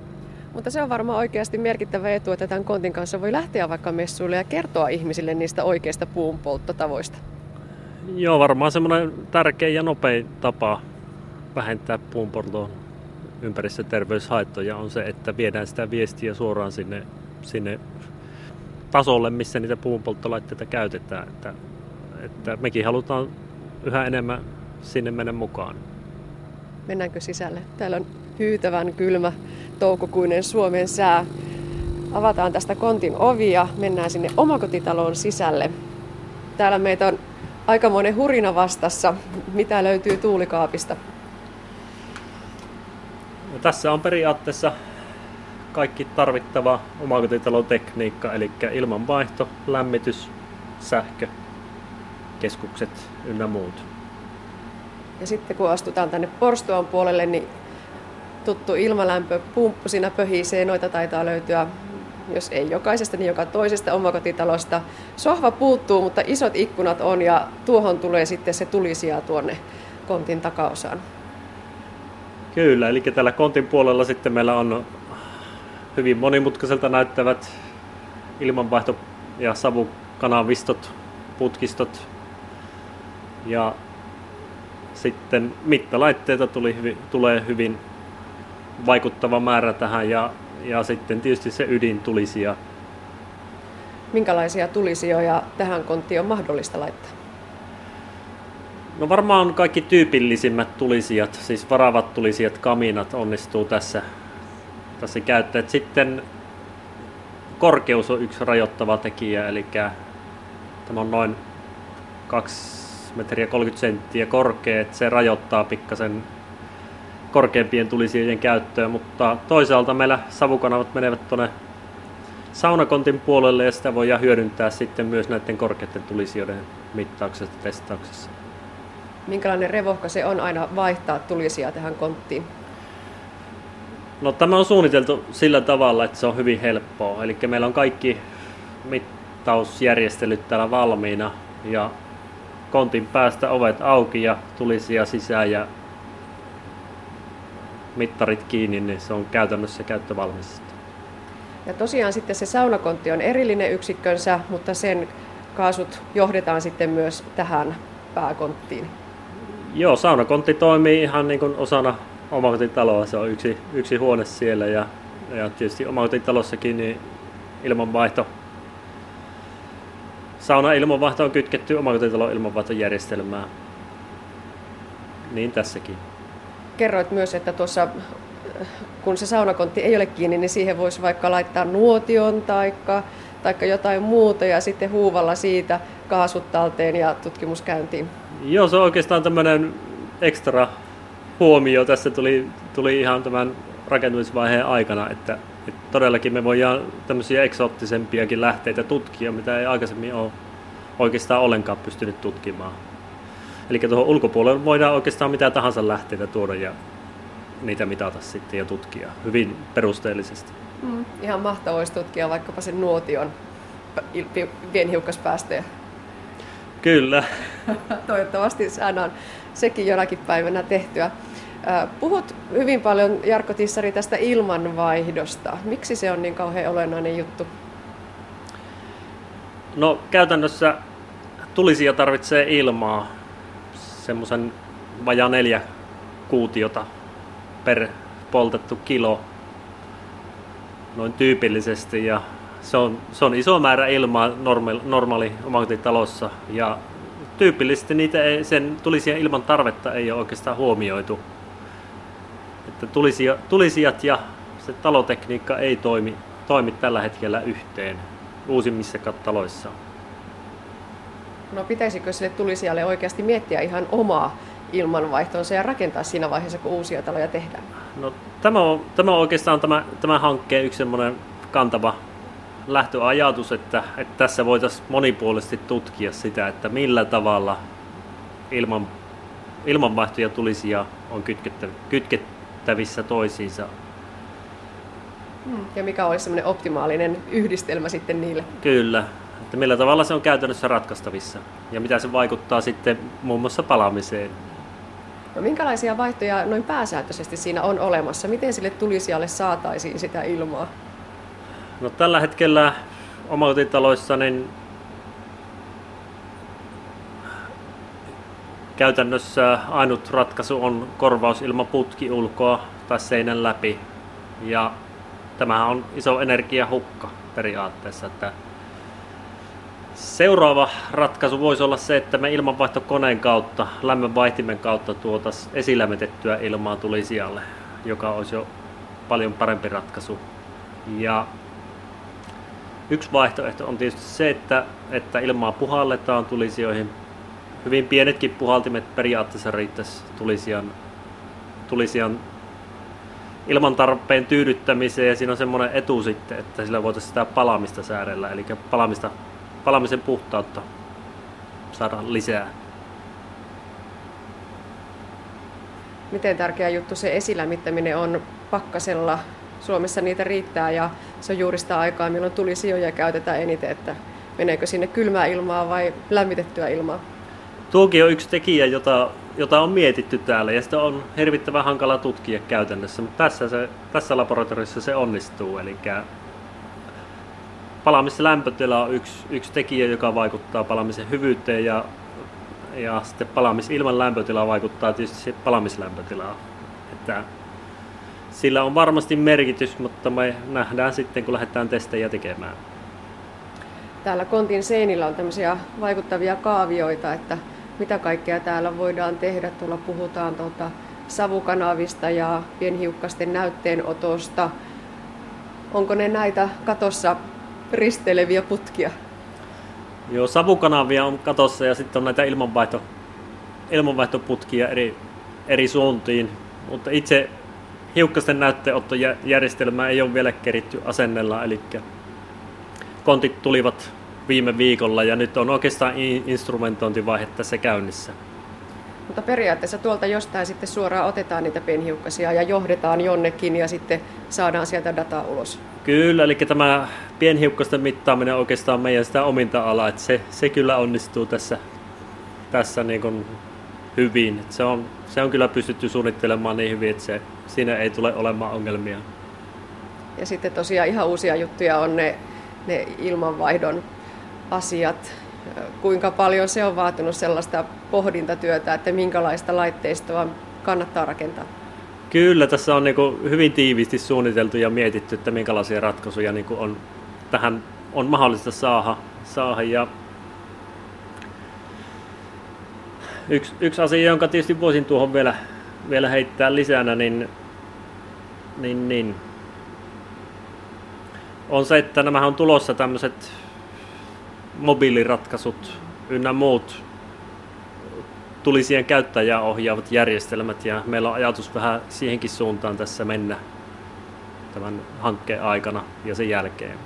C: Mutta se on varmaan oikeasti merkittävä etu, että tämän kontin kanssa voi lähteä vaikka messuille ja kertoa ihmisille niistä oikeista puunpolttotavoista.
F: Joo, varmaan semmoinen tärkeä ja nopein tapa vähentää puunpolton ympäristöterveyshaittoja on se, että viedään sitä viestiä suoraan sinne, sinne tasolle, missä niitä puunpolttolaitteita käytetään. Että, että mekin halutaan yhä enemmän sinne mennä mukaan.
C: Mennäänkö sisälle? Täällä on hyytävän kylmä toukokuinen Suomen sää. Avataan tästä kontin ovi ja mennään sinne omakotitalon sisälle. Täällä meitä on aikamoinen hurina vastassa. Mitä löytyy tuulikaapista?
F: No, tässä on periaatteessa kaikki tarvittava omakotitalotekniikka, eli ilmanvaihto, lämmitys, sähkö, keskukset ynnä muut.
C: Ja sitten kun astutaan tänne porstuan puolelle, niin tuttu ilmalämpö, pumppu siinä pöhisee, noita taitaa löytyä jos ei jokaisesta, niin joka toisesta omakotitalosta. Sohva puuttuu, mutta isot ikkunat on ja tuohon tulee sitten se tulisija tuonne kontin takaosaan.
F: Kyllä, eli tällä kontin puolella sitten meillä on hyvin monimutkaiselta näyttävät ilmanvaihto- ja savukanavistot, putkistot ja sitten mittalaitteita tuli hyvin, tulee hyvin vaikuttava määrä tähän ja ja sitten tietysti se ydin tulisia.
C: Minkälaisia tulisijoja tähän konttiin on mahdollista laittaa?
F: No varmaan kaikki tyypillisimmät tulisijat, siis varavat tulisijat, kaminat onnistuu tässä, tässä käyttää. Sitten korkeus on yksi rajoittava tekijä, eli tämä on noin 2 metriä 30 senttiä korkea, että se rajoittaa pikkasen korkeampien tulisien käyttöä, mutta toisaalta meillä savukanavat menevät tuonne saunakontin puolelle ja sitä voidaan hyödyntää sitten myös näiden korkeiden tulisijoiden mittauksessa ja testauksessa.
C: Minkälainen revohka se on aina vaihtaa tulisia tähän konttiin?
F: No tämä on suunniteltu sillä tavalla, että se on hyvin helppoa. Eli meillä on kaikki mittausjärjestelyt täällä valmiina ja kontin päästä ovet auki ja tulisia sisään ja mittarit kiinni, niin se on käytännössä käyttövalmis.
C: Ja tosiaan sitten se saunakontti on erillinen yksikkönsä, mutta sen kaasut johdetaan sitten myös tähän pääkonttiin.
F: Joo, saunakontti toimii ihan niin kuin osana omakotitaloa. Se on yksi, yksi huone siellä ja, ja tietysti omakotitalossakin niin ilmanvaihto Sauna ilmanvaihto on kytketty omakotitalon ilmanvaihtojärjestelmään. Niin tässäkin.
C: Kerroit myös, että tuossa kun se saunakontti ei ole kiinni, niin siihen voisi vaikka laittaa nuotion tai taikka jotain muuta ja sitten huuvalla siitä kaasut talteen ja tutkimuskäyntiin.
F: Joo, se on oikeastaan tämmöinen ekstra huomio. Tässä tuli, tuli ihan tämän rakentamisvaiheen aikana, että, että todellakin me voidaan tämmöisiä eksoottisempiakin lähteitä tutkia, mitä ei aikaisemmin ole oikeastaan ollenkaan pystynyt tutkimaan. Eli tuohon ulkopuolelle voidaan oikeastaan mitä tahansa lähteitä tuoda ja niitä mitata sitten ja tutkia hyvin perusteellisesti.
C: Mm, ihan mahtavaa olisi tutkia vaikkapa sen nuotion pienhiukkaspäästöjä.
F: Kyllä.
C: Toivottavasti saadaan sekin jonakin päivänä tehtyä. Puhut hyvin paljon, Jarkko Tissari, tästä ilmanvaihdosta. Miksi se on niin kauhean olennainen juttu?
F: No käytännössä tulisia tarvitsee ilmaa, semmoisen vajaa neljä kuutiota per poltettu kilo noin tyypillisesti ja se on, se on iso määrä ilmaa normaali, normaali omakotitalossa ja tyypillisesti niitä ei, sen tulisia ilman tarvetta ei ole oikeastaan huomioitu. Tulisia, tulisijat ja se talotekniikka ei toimi, toimi tällä hetkellä yhteen uusimmissa taloissa.
C: No pitäisikö sille tulisijalle oikeasti miettiä ihan omaa ilmanvaihtonsa ja rakentaa siinä vaiheessa, kun uusia taloja tehdään?
F: No, tämä, on, tämä on oikeastaan tämä, tämä hankkeen yksi semmoinen kantava lähtöajatus, että, että tässä voitaisiin monipuolisesti tutkia sitä, että millä tavalla ilman, ilmanvaihto ja tulisia on kytkettävissä toisiinsa.
C: Hmm. Ja mikä olisi semmoinen optimaalinen yhdistelmä sitten niille?
F: Kyllä, että millä tavalla se on käytännössä ratkaistavissa ja mitä se vaikuttaa sitten muun muassa palamiseen.
C: No minkälaisia vaihtoja noin pääsääntöisesti siinä on olemassa? Miten sille tulisijalle saataisiin sitä ilmaa?
F: No tällä hetkellä omakotitaloissa niin käytännössä ainut ratkaisu on korvaus ilman putkiulkoa tai seinän läpi. Ja tämähän on iso energiahukka periaatteessa, että Seuraava ratkaisu voisi olla se, että me ilmanvaihtokoneen kautta, lämmönvaihtimen kautta tuotaisiin esilämmitettyä ilmaa tulisijalle, joka olisi jo paljon parempi ratkaisu. Ja yksi vaihtoehto on tietysti se, että, että ilmaa puhalletaan tulisijoihin. Hyvin pienetkin puhaltimet periaatteessa riittäisi tulisijan, tulisijan ilman tarpeen tyydyttämiseen ja siinä on semmoinen etu sitten, että sillä voitaisiin sitä palamista säädellä, eli palamista palamisen puhtautta saada lisää.
C: Miten tärkeä juttu se esilämmittäminen on pakkasella? Suomessa niitä riittää ja se on juuri sitä aikaa, milloin tulisijoja käytetään eniten, että meneekö sinne kylmää ilmaa vai lämmitettyä ilmaa?
F: Tuokin on yksi tekijä, jota, jota on mietitty täällä ja sitä on hirvittävän hankala tutkia käytännössä, mutta tässä, se, tässä laboratoriossa se onnistuu. Eli palamisen lämpötila on yksi, yksi tekijä, joka vaikuttaa palamisen hyvyyteen ja, ja sitten palaamis ilman lämpötilaa vaikuttaa tietysti palamislämpötilaan. Että sillä on varmasti merkitys, mutta me nähdään sitten, kun lähdetään testejä tekemään.
C: Täällä kontin seinillä on tämmöisiä vaikuttavia kaavioita, että mitä kaikkea täällä voidaan tehdä. Tuolla puhutaan tuota savukanavista ja pienhiukkasten näytteenotosta. Onko ne näitä katossa risteileviä putkia.
F: Joo, savukanavia on katossa ja sitten on näitä ilmanvaihto, ilmanvaihtoputkia eri, eri suuntiin, mutta itse hiukkasten näytteenottojärjestelmää ei ole vielä keritty asennella, eli kontit tulivat viime viikolla ja nyt on oikeastaan instrumentointivaihe tässä käynnissä.
C: Mutta periaatteessa tuolta jostain sitten suoraan otetaan niitä pienhiukkasia ja johdetaan jonnekin ja sitten saadaan sieltä dataa ulos.
F: Kyllä, eli tämä pienhiukkasten mittaaminen on oikeastaan meidän sitä ominta alaa, että se, se kyllä onnistuu tässä, tässä niin kuin hyvin. Se on, se on kyllä pystytty suunnittelemaan niin hyvin, että se, siinä ei tule olemaan ongelmia.
C: Ja sitten tosiaan ihan uusia juttuja on ne, ne ilmanvaihdon asiat, kuinka paljon se on vaatinut sellaista pohdintatyötä, että minkälaista laitteistoa kannattaa rakentaa?
F: Kyllä, tässä on niin hyvin tiiviisti suunniteltu ja mietitty, että minkälaisia ratkaisuja niin on tähän on mahdollista saada. saada. Ja yksi, yksi asia, jonka tietysti voisin tuohon vielä, vielä heittää lisänä, niin, niin, niin on se, että nämä on tulossa tämmöiset mobiiliratkaisut ynnä muut tuli siihen käyttäjää ohjaavat järjestelmät ja meillä on ajatus vähän siihenkin suuntaan tässä mennä tämän hankkeen aikana ja sen jälkeen.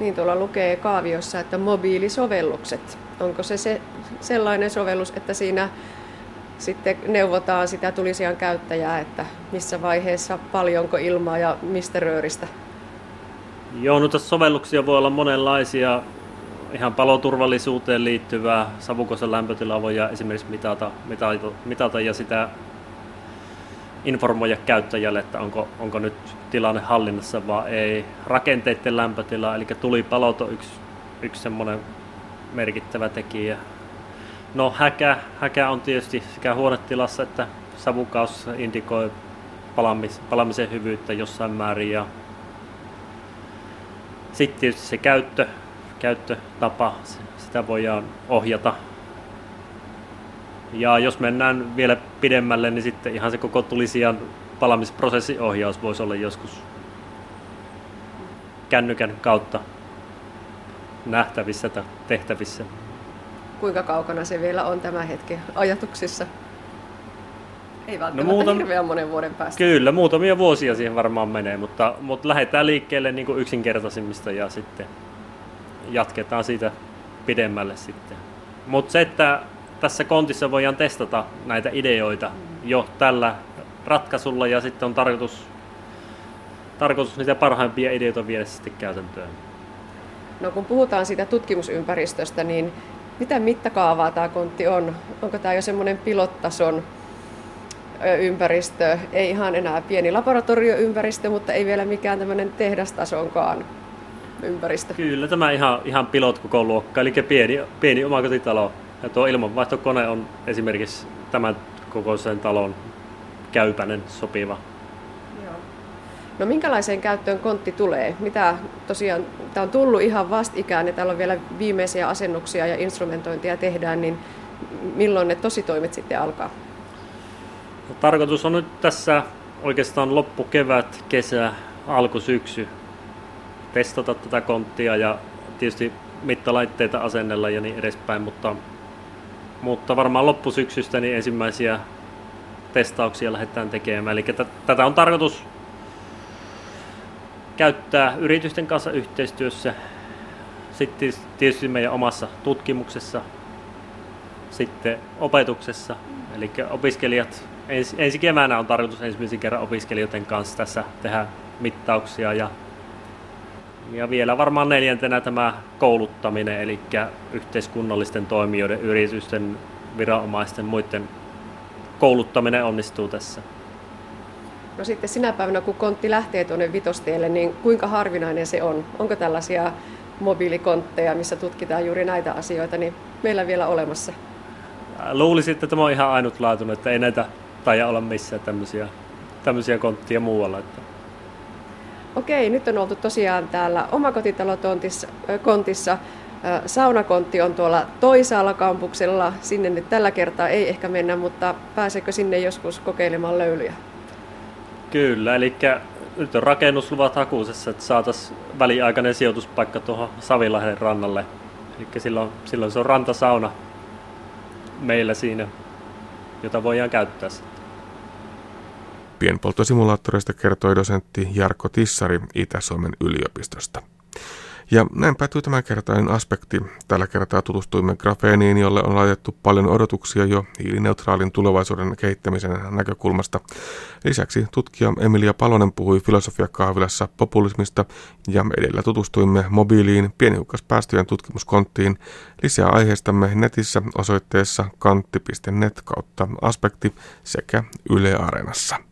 C: Niin tuolla lukee kaaviossa, että mobiilisovellukset. Onko se, se sellainen sovellus, että siinä sitten neuvotaan sitä tulisijan käyttäjää, että missä vaiheessa paljonko ilmaa ja mistä rööristä?
F: Joo, no sovelluksia voi olla monenlaisia ihan paloturvallisuuteen liittyvää savukosen lämpötilaa voidaan esimerkiksi mitata, mitata, mitata ja sitä informoida käyttäjälle, että onko, onko nyt tilanne hallinnassa vai ei. Rakenteiden lämpötila, eli tulipalot on yksi, yksi semmoinen merkittävä tekijä. No häkä, häkä on tietysti sekä huonetilassa että savukaus indikoi palamis, palamisen hyvyyttä jossain määrin. Ja sitten tietysti se käyttö, käyttötapa, sitä voidaan ohjata. Ja jos mennään vielä pidemmälle, niin sitten ihan se koko tulisijan palamisprosessiohjaus voisi olla joskus kännykän kautta nähtävissä tai tehtävissä.
C: Kuinka kaukana se vielä on tämä hetki ajatuksissa? Ei välttämättä no muutam... hirveän monen vuoden päästä.
F: Kyllä, muutamia vuosia siihen varmaan menee, mutta, mutta lähdetään liikkeelle niin kuin yksinkertaisimmista ja sitten jatketaan siitä pidemmälle sitten. Mutta se, että tässä kontissa voidaan testata näitä ideoita jo tällä ratkaisulla ja sitten on tarkoitus, tarkoitus niitä parhaimpia ideoita viedä sitten käytäntöön.
C: No kun puhutaan siitä tutkimusympäristöstä, niin mitä mittakaavaa tämä kontti on? Onko tämä jo semmoinen pilottason ympäristö, ei ihan enää pieni laboratorioympäristö, mutta ei vielä mikään tämmöinen tehdastasonkaan ympäristö.
F: Kyllä, tämä ihan, ihan pilot koko luokka, eli pieni, pieni omakotitalo. Ja tuo ilmanvaihtokone on esimerkiksi tämän kokoisen talon käypänen sopiva. Joo.
C: No minkälaiseen käyttöön kontti tulee? Mitä tosiaan, tämä on tullut ihan vastikään ja täällä on vielä viimeisiä asennuksia ja instrumentointia tehdään, niin milloin ne tositoimet sitten alkaa?
F: No, tarkoitus on nyt tässä oikeastaan loppukevät, kesä, alkusyksy testata tätä konttia ja tietysti mittalaitteita asennella ja niin edespäin, mutta, mutta varmaan loppusyksystä niin ensimmäisiä testauksia lähdetään tekemään. Eli tätä on tarkoitus käyttää yritysten kanssa yhteistyössä, sitten tietysti meidän omassa tutkimuksessa, sitten opetuksessa. Eli opiskelijat, ensi, ensi keväänä on tarkoitus ensimmäisen kerran opiskelijoiden kanssa tässä tehdä mittauksia ja ja vielä varmaan neljäntenä tämä kouluttaminen, eli yhteiskunnallisten toimijoiden, yritysten, viranomaisten, muiden kouluttaminen onnistuu tässä.
C: No sitten sinä päivänä, kun kontti lähtee tuonne vitostielle, niin kuinka harvinainen se on? Onko tällaisia mobiilikontteja, missä tutkitaan juuri näitä asioita, niin meillä vielä olemassa?
F: Luulisin, että tämä on ihan ainutlaatuinen, että ei näitä taida olla missään tämmöisiä, tämmöisiä konttia muualla. Että
C: Okei, nyt on oltu tosiaan täällä omakotitalokontissa. Saunakontti on tuolla toisaalla kampuksella. Sinne nyt tällä kertaa ei ehkä mennä, mutta pääseekö sinne joskus kokeilemaan löylyjä?
F: Kyllä, eli nyt on rakennusluvat hakuisessa, että saataisiin väliaikainen sijoituspaikka tuohon Savilahden rannalle. Eli silloin, silloin se on rantasauna meillä siinä, jota voidaan käyttää sitten.
B: Pienpolttosimulaattoreista kertoi dosentti Jarkko Tissari Itä-Suomen yliopistosta. Ja näin päätyy tämänkertainen aspekti. Tällä kertaa tutustuimme grafeeniin, jolle on laitettu paljon odotuksia jo hiilineutraalin tulevaisuuden kehittämisen näkökulmasta. Lisäksi tutkija Emilia Palonen puhui filosofiakahvilassa populismista ja edellä tutustuimme mobiiliin pieniukkaspäästöjen tutkimuskonttiin. Lisää aiheistamme netissä osoitteessa kantti.net kautta aspekti sekä Yle Areenassa.